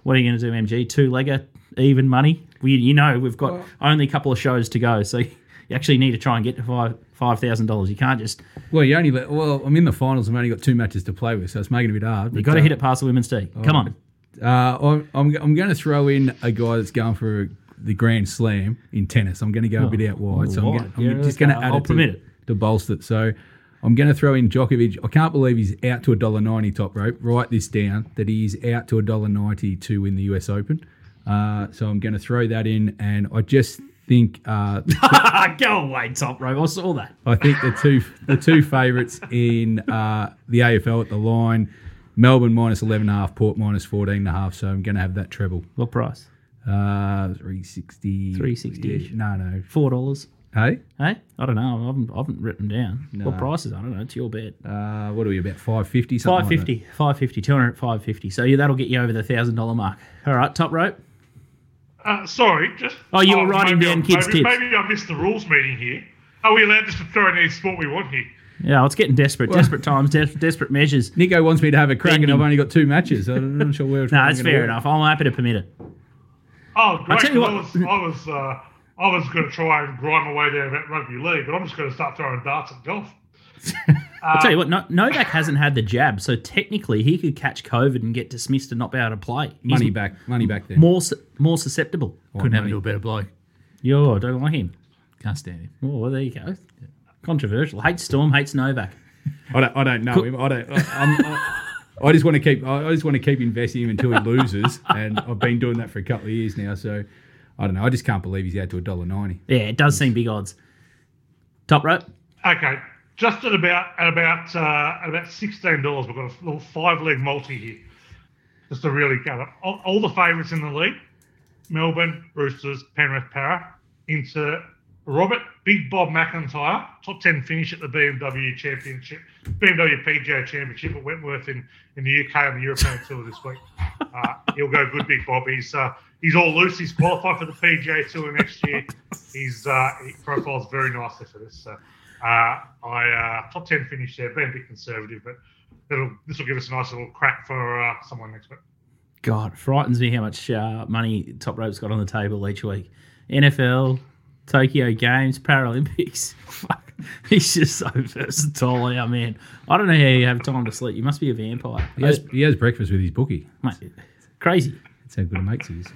what are you going to do, MG? Two legger, even money. We, you know, we've got only a couple of shows to go, so you actually need to try and get to five five thousand dollars. You can't just Well, you only let, well, I'm in the finals. I've only got two matches to play with, so it's making it a bit hard. you got to hit it past the women's tee. Come on, Uh, I'm, I'm, I'm going to throw in a guy that's going for the Grand Slam in tennis. I'm going to go a bit out wide, so I'm, gonna, I'm Yeah, just going to add I'll it to, it. to bolster it. So I'm going to throw in Djokovic. I can't believe he's out to a dollar ninety top rope. Write this down that he's out to a dollar ninety to win the US Open. Uh, so I'm going to throw that in, and I just think uh, go away, top rope. I saw that. I think the two the two favourites in uh, the AFL at the line, Melbourne minus eleven and a half, Port minus fourteen and a half. So I'm going to have that treble. What price? Uh, three sixty. 360. No, no. Four dollars. Hey, Hey, I don't know. I haven't, I haven't written them down. What No. prices? I don't know. It's your bet. uh, what are we about? Five fifty. Five fifty. Five fifty. Two hundred. Five fifty. So yeah, that'll get you over the thousand dollar mark. All right, top rope. Uh, sorry, just. Oh, you were writing down I- kids' maybe, tips. Maybe I missed the rules meeting here. Are we allowed just to throw in any sport we want here? Yeah, it's getting desperate. desperate times, des- desperate measures. Nico wants me to have a crack, and I've only got two matches. I'm not sure where. No, that's fair enough. I'm happy to permit it. Oh, great! tell you 'cause what- I was, I was, uh, I was going to try and grind my way there at rugby league, but I'm just going to start throwing darts at golf. I'll tell you uh, what, no, Novak hasn't had the jab, so technically he could catch COVID and get dismissed and not be able to play. He's Money back, money back there. More su- more susceptible. Couldn't have into a better bloke. Yo, I don't like him. Can't stand him. Oh, well, there you go. Controversial. Hates Storm, hates Novak. I don't, I don't know him. I don't. I, I'm, I, I just want to keep. I just want to keep investing him until he loses, and I've been doing that for a couple of years now. So I don't know. I just can't believe he's out to a dollar ninety. Yeah, it does seem big odds. Top rope. Okay, just at about at about uh, at about sixteen dollars, we've got a little five leg multi here, just to really get. All, all the favourites in the league: Melbourne Roosters, Penrith Para, into Robert Big Bob MacIntyre, top ten finish at the BMW Championship, BMW PGA Championship at Wentworth in, in the UK on the European Tour this week. Uh, he'll go good, Big Bob. He's uh, he's all loose. He's qualified for the PGA Tour next year. He's uh, he profiles very nicely for this. So uh, I uh, top ten finish there, being a bit conservative, but it'll this will give us a nice little crack for uh, someone next week. God, frightens me how much uh, money Top Rope's got on the table each week. NFL, Tokyo Games, Paralympics. Fuck, he's just so versatile, our man. I don't know how you have time to sleep. You must be a vampire. He has, he has breakfast with his bookie. Mate, crazy. That's how good a mates he is.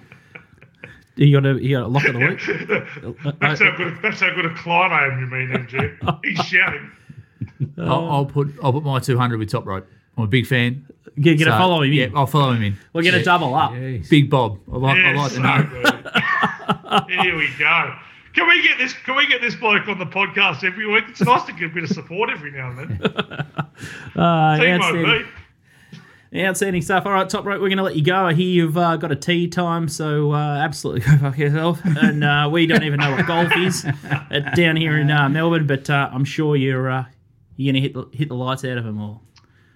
You got a you got a lock of the week. That's how good. That's how good a client I am. You mean, MG? He's shouting. I'll, I'll put I'll put my 200 with top rope. I'm a big fan. Get, get a So, follow him Yeah, in. I'll follow him in. We're gonna Yeah. double up. Jeez. Big Bob. I like, I Yeah, like so the name. Here we go. Can we get this? Can we get this bloke on the podcast every week? It's nice to get a bit of support every now and then. Uh, Team outstanding. Stuff. All right, top rope. We're going to let you go. I hear you've uh, got a tea time, so uh, absolutely go fuck yourself. And uh, we don't even know what golf is down here in uh, Melbourne, but uh, I'm sure you're uh, you're going to hit the, hit the lights out of them or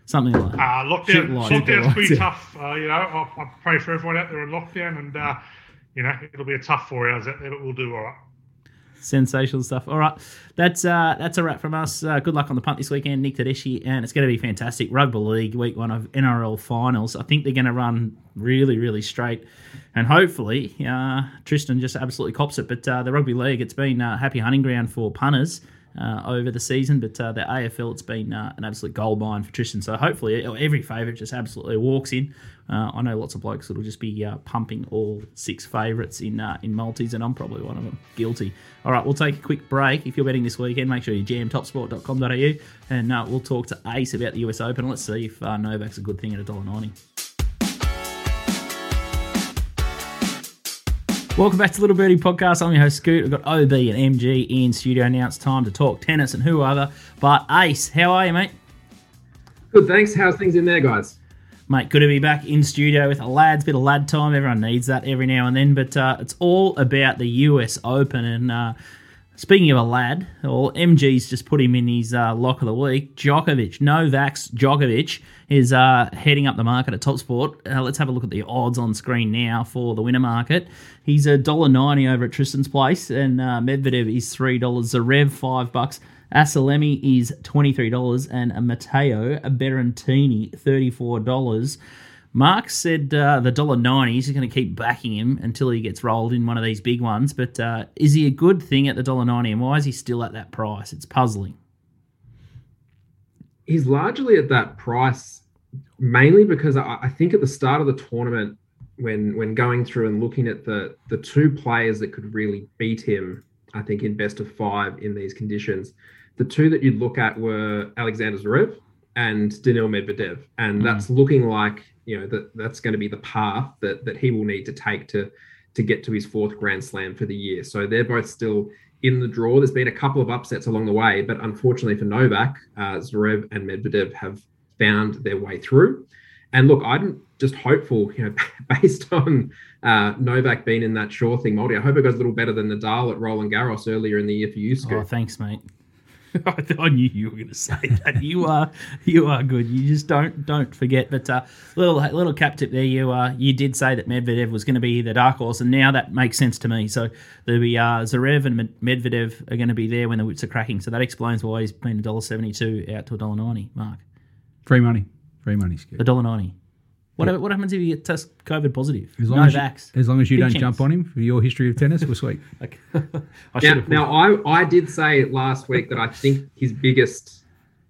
something like that. Uh, lockdown, lockdown's pretty tough. Uh, you know, I, I pray for everyone out there in lockdown, and uh, you know it'll be a tough four hours out there, but we'll do all right. Sensational stuff. All right, that's uh, that's a wrap from us. Uh, good luck on the punt this weekend, Nick Tedeschi, and it's going to be fantastic. Rugby League week one of NRL finals. I think they're going to run really, really straight, and hopefully uh, Tristan just absolutely cops it. But uh, the Rugby League, it's been uh, happy hunting ground for punters. Uh, over the season, but uh, the AFL it's been uh, an absolute gold mine for Tristan. So hopefully every favourite just absolutely walks in. Uh, I know lots of blokes that'll just be uh, pumping all six favourites in uh, in multis, and I'm probably one of them. Guilty. All right, we'll take a quick break. If you're betting this weekend, make sure you jam topsport.com.au, and we'll talk to Ace about the US Open. Let's see if Novak's a good thing at $1.90. Welcome back to Little Birdie Podcast. I'm your host Scoot. We've got OB and MG in studio now. It's time to talk tennis and who other but Ace. How are you, mate? Good, thanks. How's things in there, guys? Mate, good to be back in studio with the lads. Bit of lad time. Everyone needs that every now and then. But uh, it's all about the US Open. And uh, speaking of a lad, well, MG's just put him in his uh, lock of the week. Djokovic, Novak's Djokovic, is uh, heading up the market at Top Sport. Uh, let's have a look at the odds on screen now for the winner market. He's a dollar ninety over at Tristan's place, and uh, Medvedev is three dollars. Zverev five bucks. Asalemi is $23 and a Matteo Berrettini $34. Mark said uh, the dollar ninety. He's going to keep backing him until he gets rolled in one of these big ones. But uh, is he a good thing at the dollar ninety, and why is he still at that price? It's puzzling. He's largely at that price mainly because I, I think at the start of the tournament, when when going through and looking at the the two players that could really beat him, I think in best of five in these conditions, the two that you'd look at were Alexander Zverev and Daniil Medvedev, and that's looking like you know that that's going to be the path that that he will need to take to to get to his fourth Grand Slam for the year. So they're both still in the draw. There's been a couple of upsets along the way, but unfortunately for Novak, uh, Zverev and Medvedev have found their way through. And look, I'm just hopeful, you know, based on uh, Novak being in that sure thing multi. I hope it goes a little better than Nadal at Roland Garros earlier in the year for you, Scoot. Oh, thanks, mate. I knew you were going to say that. You are, you are good. You just don't, don't forget. But uh, little, little cap tip there. You, uh, you did say that Medvedev was going to be the dark horse, and now that makes sense to me. So there'll be uh, Zverev and Medvedev are going to be there when the whips are cracking. So that explains why he's been a dollar seventy-two out to a dollar ninety. Mark, Free money. Free money, a dollar ninety. What, what happens if you get test COVID positive? As long, no as, you, vax. as long as you Big don't chance. jump on him for your history of tennis, we're sweet. Okay. I Now, now I, I did say last week that I think his biggest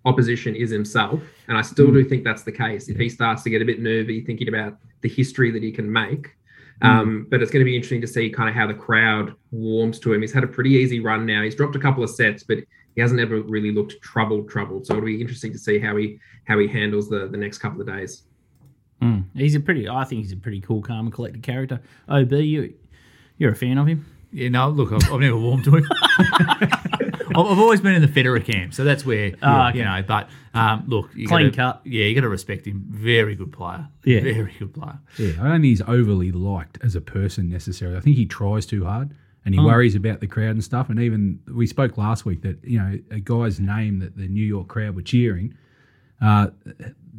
opposition is himself, and I still do think that's the case. If he starts to get a bit nervy, thinking about the history that he can make, um, but it's going to be interesting to see kind of how the crowd warms to him. He's had a pretty easy run now. He's dropped a couple of sets, but he hasn't ever really looked troubled, troubled. So it'll be interesting to see how he how he handles the the next couple of days. Mm. He's a pretty. I think he's a pretty cool, calm, and collected character. Ob, you, you're a fan of him. Yeah, no, look, I've, I've never warmed to him. I've I've always been in the Federer camp, so that's where Ah, okay. you know. But um, look, you Clean gotta, cut. Yeah, you got to respect him. Very good player. Yeah. very good player. Yeah, I don't think he's overly liked as a person necessarily. I think he tries too hard and he Oh. worries about the crowd and stuff. And even we spoke last week that you know a guy's name that the New York crowd were cheering. Uh,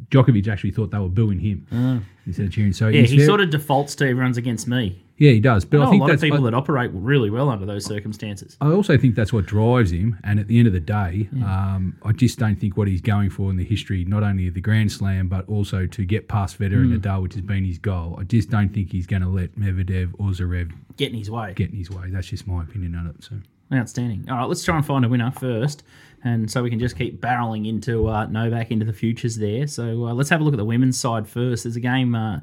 Djokovic actually thought they were booing him instead of cheering. So Ah. Yeah, he very- sort of defaults to everyone's against me. yeah he does. But I I, think a lot of people I, that operate really well under those circumstances. I also think that's what drives him. And at the end of the day, um, I just don't think what he's going for in the history, not only of the Grand Slam, but also to get past Federer and Nadal, which has been his goal. I just don't think he's going to let Medvedev or Zverev Get in his way. get in his way. That's just my opinion on it. So. Outstanding. All right, let's try and find a winner first, and so we can just keep barreling into uh, Novak into the futures there. So uh, let's have a look at the women's side first. There's a game uh,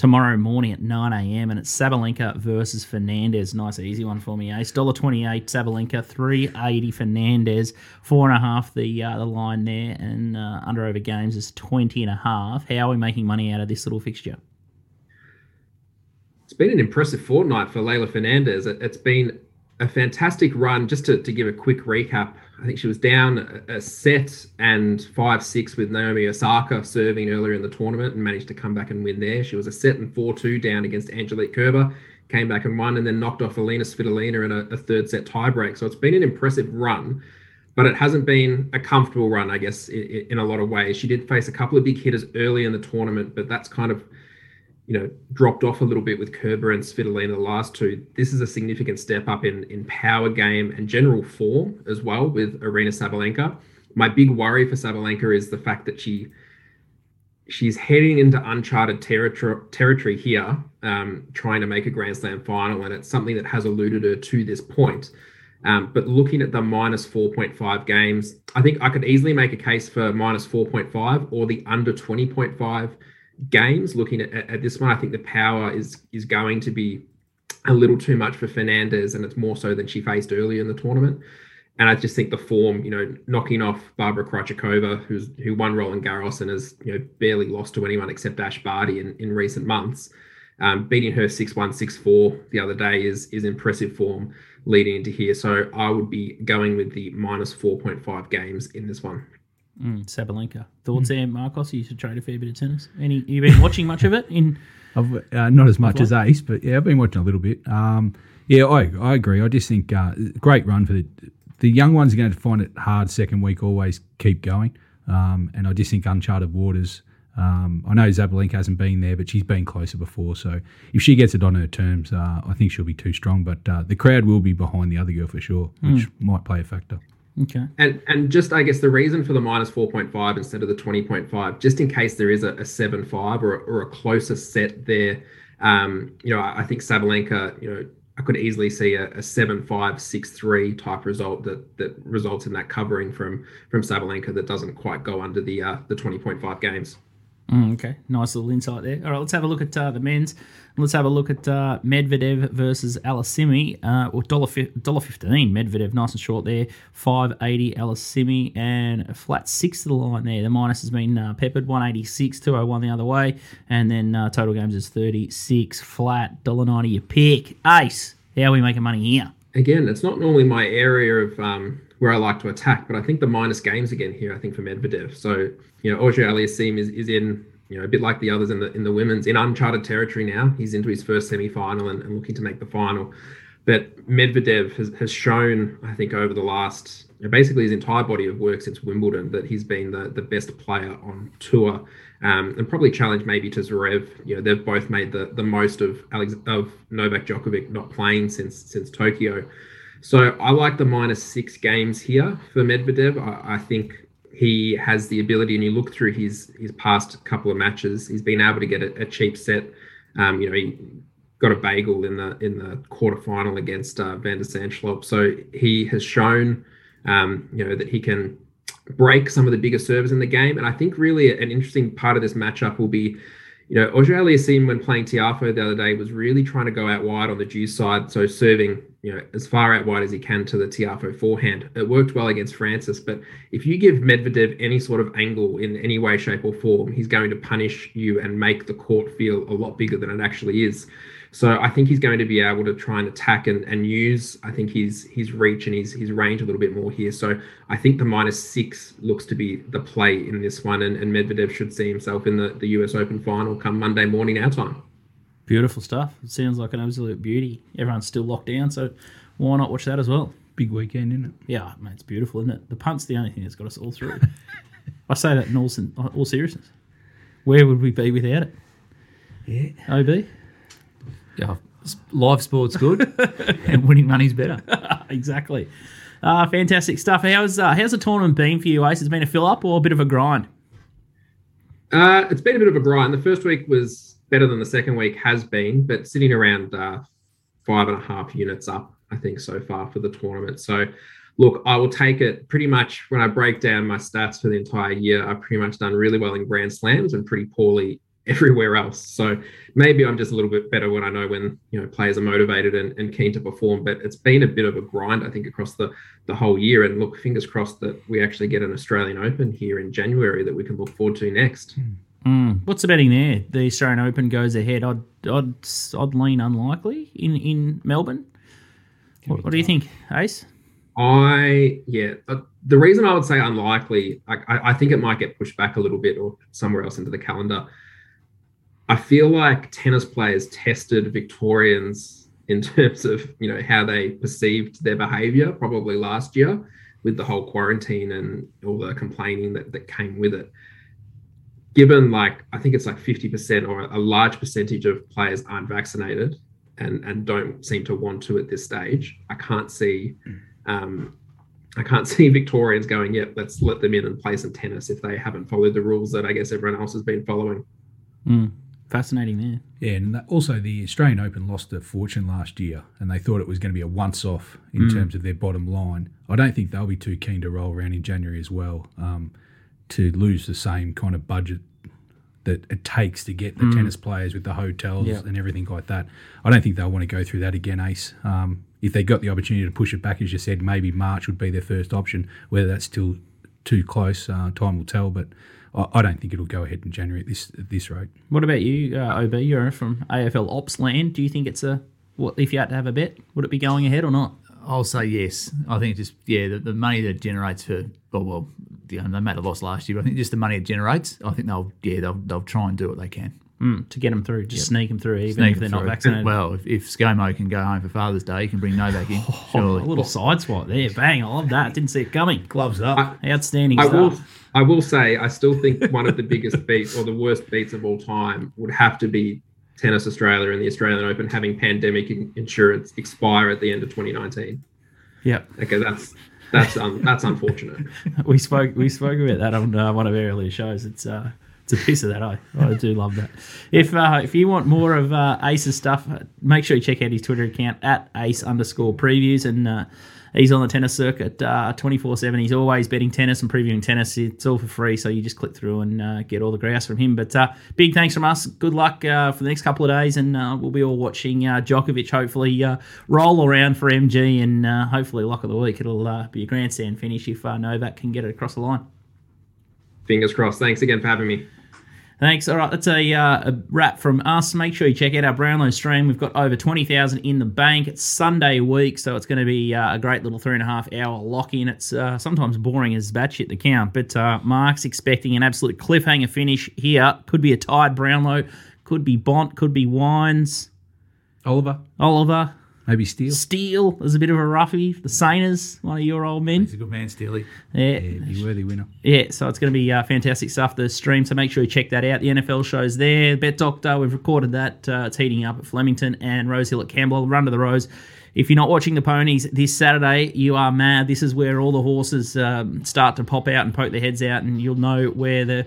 tomorrow morning at 9 a.m. and it's Sabalenka versus Fernandez. Nice easy one for me. Ace dollar twenty eight Sabalenka, three eighty Fernandez, four and a half the uh, the line there, and uh, under over games is twenty and a half. How are we making money out of this little fixture? It's been an impressive fortnight for Leylah Fernandez. It, has been a fantastic run. Just to, to give a quick recap, I think she was down a, set and 5 6 with Naomi Osaka serving earlier in the tournament and managed to come back and win there. She was a set and 4 2 down against Angelique Kerber, came back and won, and then knocked off Alina Svitolina in a, a third set tiebreak. So it's been an impressive run. But it hasn't been a comfortable run, I guess, in, in a lot of ways. She did face a couple of big hitters early in the tournament, but that's kind of you know, dropped off a little bit with Kerber and Svitolina the last two. This is a significant step up in in power game and general form as well with Aryna Sabalenka. My big worry for Sabalenka is the fact that she she's heading into uncharted territory territory here, um, trying to make a Grand Slam final, and it's something that has eluded her to this point. Um, but looking at the minus 4.5 games, I think I could easily make a case for minus 4.5 or the under 20.5 games. Looking at, at this one, I think the power is is going to be a little too much for Fernandez, and it's more so than she faced earlier in the tournament. And I just think the form, you know, knocking off Barbora Krejcikova, who's who won Roland Garros and has you know barely lost to anyone except Ash Barty in, in recent months, um, beating her 6-1, 6-4 the other day is is impressive form leading into here. So I would be going with the minus 4.5 games in this one. Mm, Sabalenka. Thoughts there, Marcos? You should trade a fair bit of tennis. Any? You been watching much of it? In I've, uh, not as much as Ace, but yeah, I've been watching a little bit. Um, yeah, I, I agree. I just think uh, great run for the the young ones are going to find it hard second week. Always keep going, um, and I just think uncharted waters. Um, I know Sabalenka hasn't been there, but she's been closer before. So if she gets it on her terms, uh, I think she'll be too strong. But uh, the crowd will be behind the other girl for sure, which might play a factor. Okay, And and just I guess the reason for the minus 4.5 instead of the 20.5, just in case there is a, a 7-5 or, a- or a closer set there. Um, you know, I, I think Sabalenka, you know, I could easily see a, a 7-5, 6-3 type result that that results in that covering from from Sabalenka that doesn't quite go under the uh, the 20.5 games. Mm, okay, nice little insight there. All right, let's have a look at uh, the men's. Let's have a look at uh, Medvedev versus Aliassime. Uh, or dollar fi- fifteen. Medvedev, nice and short there. Five eighty. Aliassime and a flat six to the line there. The minus has been uh, peppered. One eighty six. Two oh one the other way. And then uh, total games is thirty six. Flat dollar ninety. You pick. Ace. How are we making money here? again, it's not normally my area of um, where I like to attack, but I think the minus games again here. I think for Medvedev. So you know, Auger Aliassime is, is in you know a bit like the others in the in the women's in uncharted territory now. He's into his first semi final and, and looking to make the final. But Medvedev has, has shown, I think, over the last basically his entire body of work since Wimbledon that he's been the, the best player on tour. Um, and probably challenge maybe to Zverev. You know, they've both made the, the most of Alex of Novak Djokovic not playing since since Tokyo. So I like the minus six games here for Medvedev. I, I think he has the ability, and you look through his his past couple of matches, he's been able to get a, a cheap set. Um, you know, he got a bagel in the in the quarterfinal against uh, Van de Zandschulp. So he has shown, um, you know, that he can break some of the bigger servers in the game. And I think really an interesting part of this matchup will be, you know, Auger Aliassime when playing Tiafoe the other day was really trying to go out wide on the deuce side, so serving, you know, as far out wide as he can to the Tiafoe forehand. It worked well against Frances, but if you give Medvedev any sort of angle in any way, shape, or form, he's going to punish you and make the court feel a lot bigger than it actually is. So I think he's going to be able to try and attack and, and use I think his his reach and his his range a little bit more here. So I think the minus six looks to be the play in this one, and, and Medvedev should see himself in the, the US Open final come Monday morning our time. Beautiful stuff. It sounds like an absolute beauty. Everyone's still locked down, so why not watch that as well? Big weekend, isn't it? Yeah, mate, it's beautiful, isn't it? The punt's the only thing that's got us all through. I say that in all, all seriousness. Where would we be without it? Yeah. OB? Yeah, live sport's good, and winning money's better. exactly. Uh, fantastic stuff. How's uh, how's the tournament been for you, Ace? It's it been a fill up or a bit of a grind? Uh, it's been a bit of a grind. The first week was better than the second week has been, but sitting around uh, five and a half units up, I think, so far for the tournament. So, look, I will take it pretty much when I break down my stats for the entire year. I've pretty much done really well in Grand Slams and pretty poorly everywhere else. So maybe I'm just a little bit better when I know when you know players are motivated and, and keen to perform. But it's been a bit of a grind, I think, across the the whole year. And look, fingers crossed that we actually get an Australian Open here in January that we can look forward to next. Mm. What's the betting there? The Australian Open goes ahead. I'd I'd, I'd lean unlikely in in Melbourne. What, what do you think, Ace? I yeah, uh, the reason I would say unlikely, I, I, I think it might get pushed back a little bit or somewhere else into the calendar. I feel like tennis players tested Victorians in terms of you know how they perceived their behaviour probably last year with the whole quarantine and all the complaining that, that came with it. given like I think it's like 50% or a large percentage of players aren't vaccinated and and don't seem to want to at this stage, I can't see um, I can't see Victorians going, yep, let's let them in and play some tennis if they haven't followed the rules that I guess everyone else has been following. Fascinating there. Yeah, and also the Australian Open lost a fortune last year, and they thought it was going to be a once-off in terms of their bottom line. I don't think they'll be too keen to roll around in January as well um, to lose the same kind of budget that it takes to get the tennis players with the hotels Yeah. and everything like that. I don't think they'll want to go through that again, Ace. Um, if they got the opportunity to push it back, as you said, maybe March would be their first option. Whether that's still too close, uh, time will tell. But I, I don't think it'll go ahead in January at this at this rate. What about you, uh, OB? You're from AFL Ops land. Do you think it's a what if you had to have a bet? Would it be going ahead or not? I'll say yes. I think just yeah, the, the money that it generates for well, well, you know, they made a loss last year. But I think just the money it generates, I think they'll yeah they'll they'll try and do what they can. Mm, to get them through, just sneak them through, even Sneak if they're not vaccinated. Well, if, if ScoMo can go home for Father's Day, he can bring Novak in. Oh, Surely, a little side swat there, bang! I love that. Didn't see it coming. gloves up. Outstanding I will. I will say I still think one of the biggest beats or the worst beats of all time would have to be Tennis Australia and the Australian Open having pandemic in- insurance expire at the end of 2019. Yeah, Okay, that's that's um, that's unfortunate. we spoke we spoke about that on uh, one of our earlier shows. It's uh, it's a piece of that. I I do love that. If uh, if you want more of uh, Ace's stuff, uh, make sure you check out his Twitter account at Ace underscore previews and. Uh, He's on the tennis circuit twenty four seven. He's always betting tennis and previewing tennis. It's all for free, so you just click through and uh, get all the grouse from him. But uh, big thanks from us. Good luck uh, for the next couple of days, and uh, we'll be all watching uh, Djokovic hopefully uh, roll around for MG, and uh, hopefully lock of the week. It'll uh, be a grandstand finish if uh, Novak can get it across the line. Fingers crossed. Thanks again for having me. Thanks. All right, that's a, uh, a wrap from us. Make sure you check out our Brownlow stream. We've got over 20,000 in the bank. It's Sunday week, so it's going to be uh, a great little three and a half hour lock in. It's uh, sometimes boring as batshit to count, but uh, Mark's expecting an absolute cliffhanger finish here. Could be a tied Brownlow, could be Bont, could be Wines, Oliver, Oliver, maybe Steele. Steele. There's a bit of a roughie. The Sainers, one of your old men. He's a good man, Steely. Yeah, Yeah, be worthy winner. Yeah, so it's going to be uh, fantastic stuff. The stream, so make sure you check that out. The NFL show's there. Bet Doctor, we've recorded that. Uh, it's heating up at Flemington and Rose Hill at Campbell. Run to the Rose. If you're not watching the ponies this Saturday, you are mad. This is where all the horses um, start to pop out and poke their heads out, and you'll know where the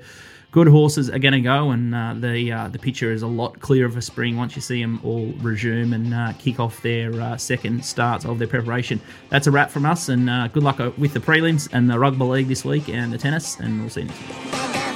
good horses are going to go. And uh, the uh, the picture is a lot clearer for spring once you see them all resume and uh, kick off their uh, second starts of their preparation. That's a wrap from us, and uh, good luck uh, with the prelims and the rugby league this week and the tennis, and we'll see you next week.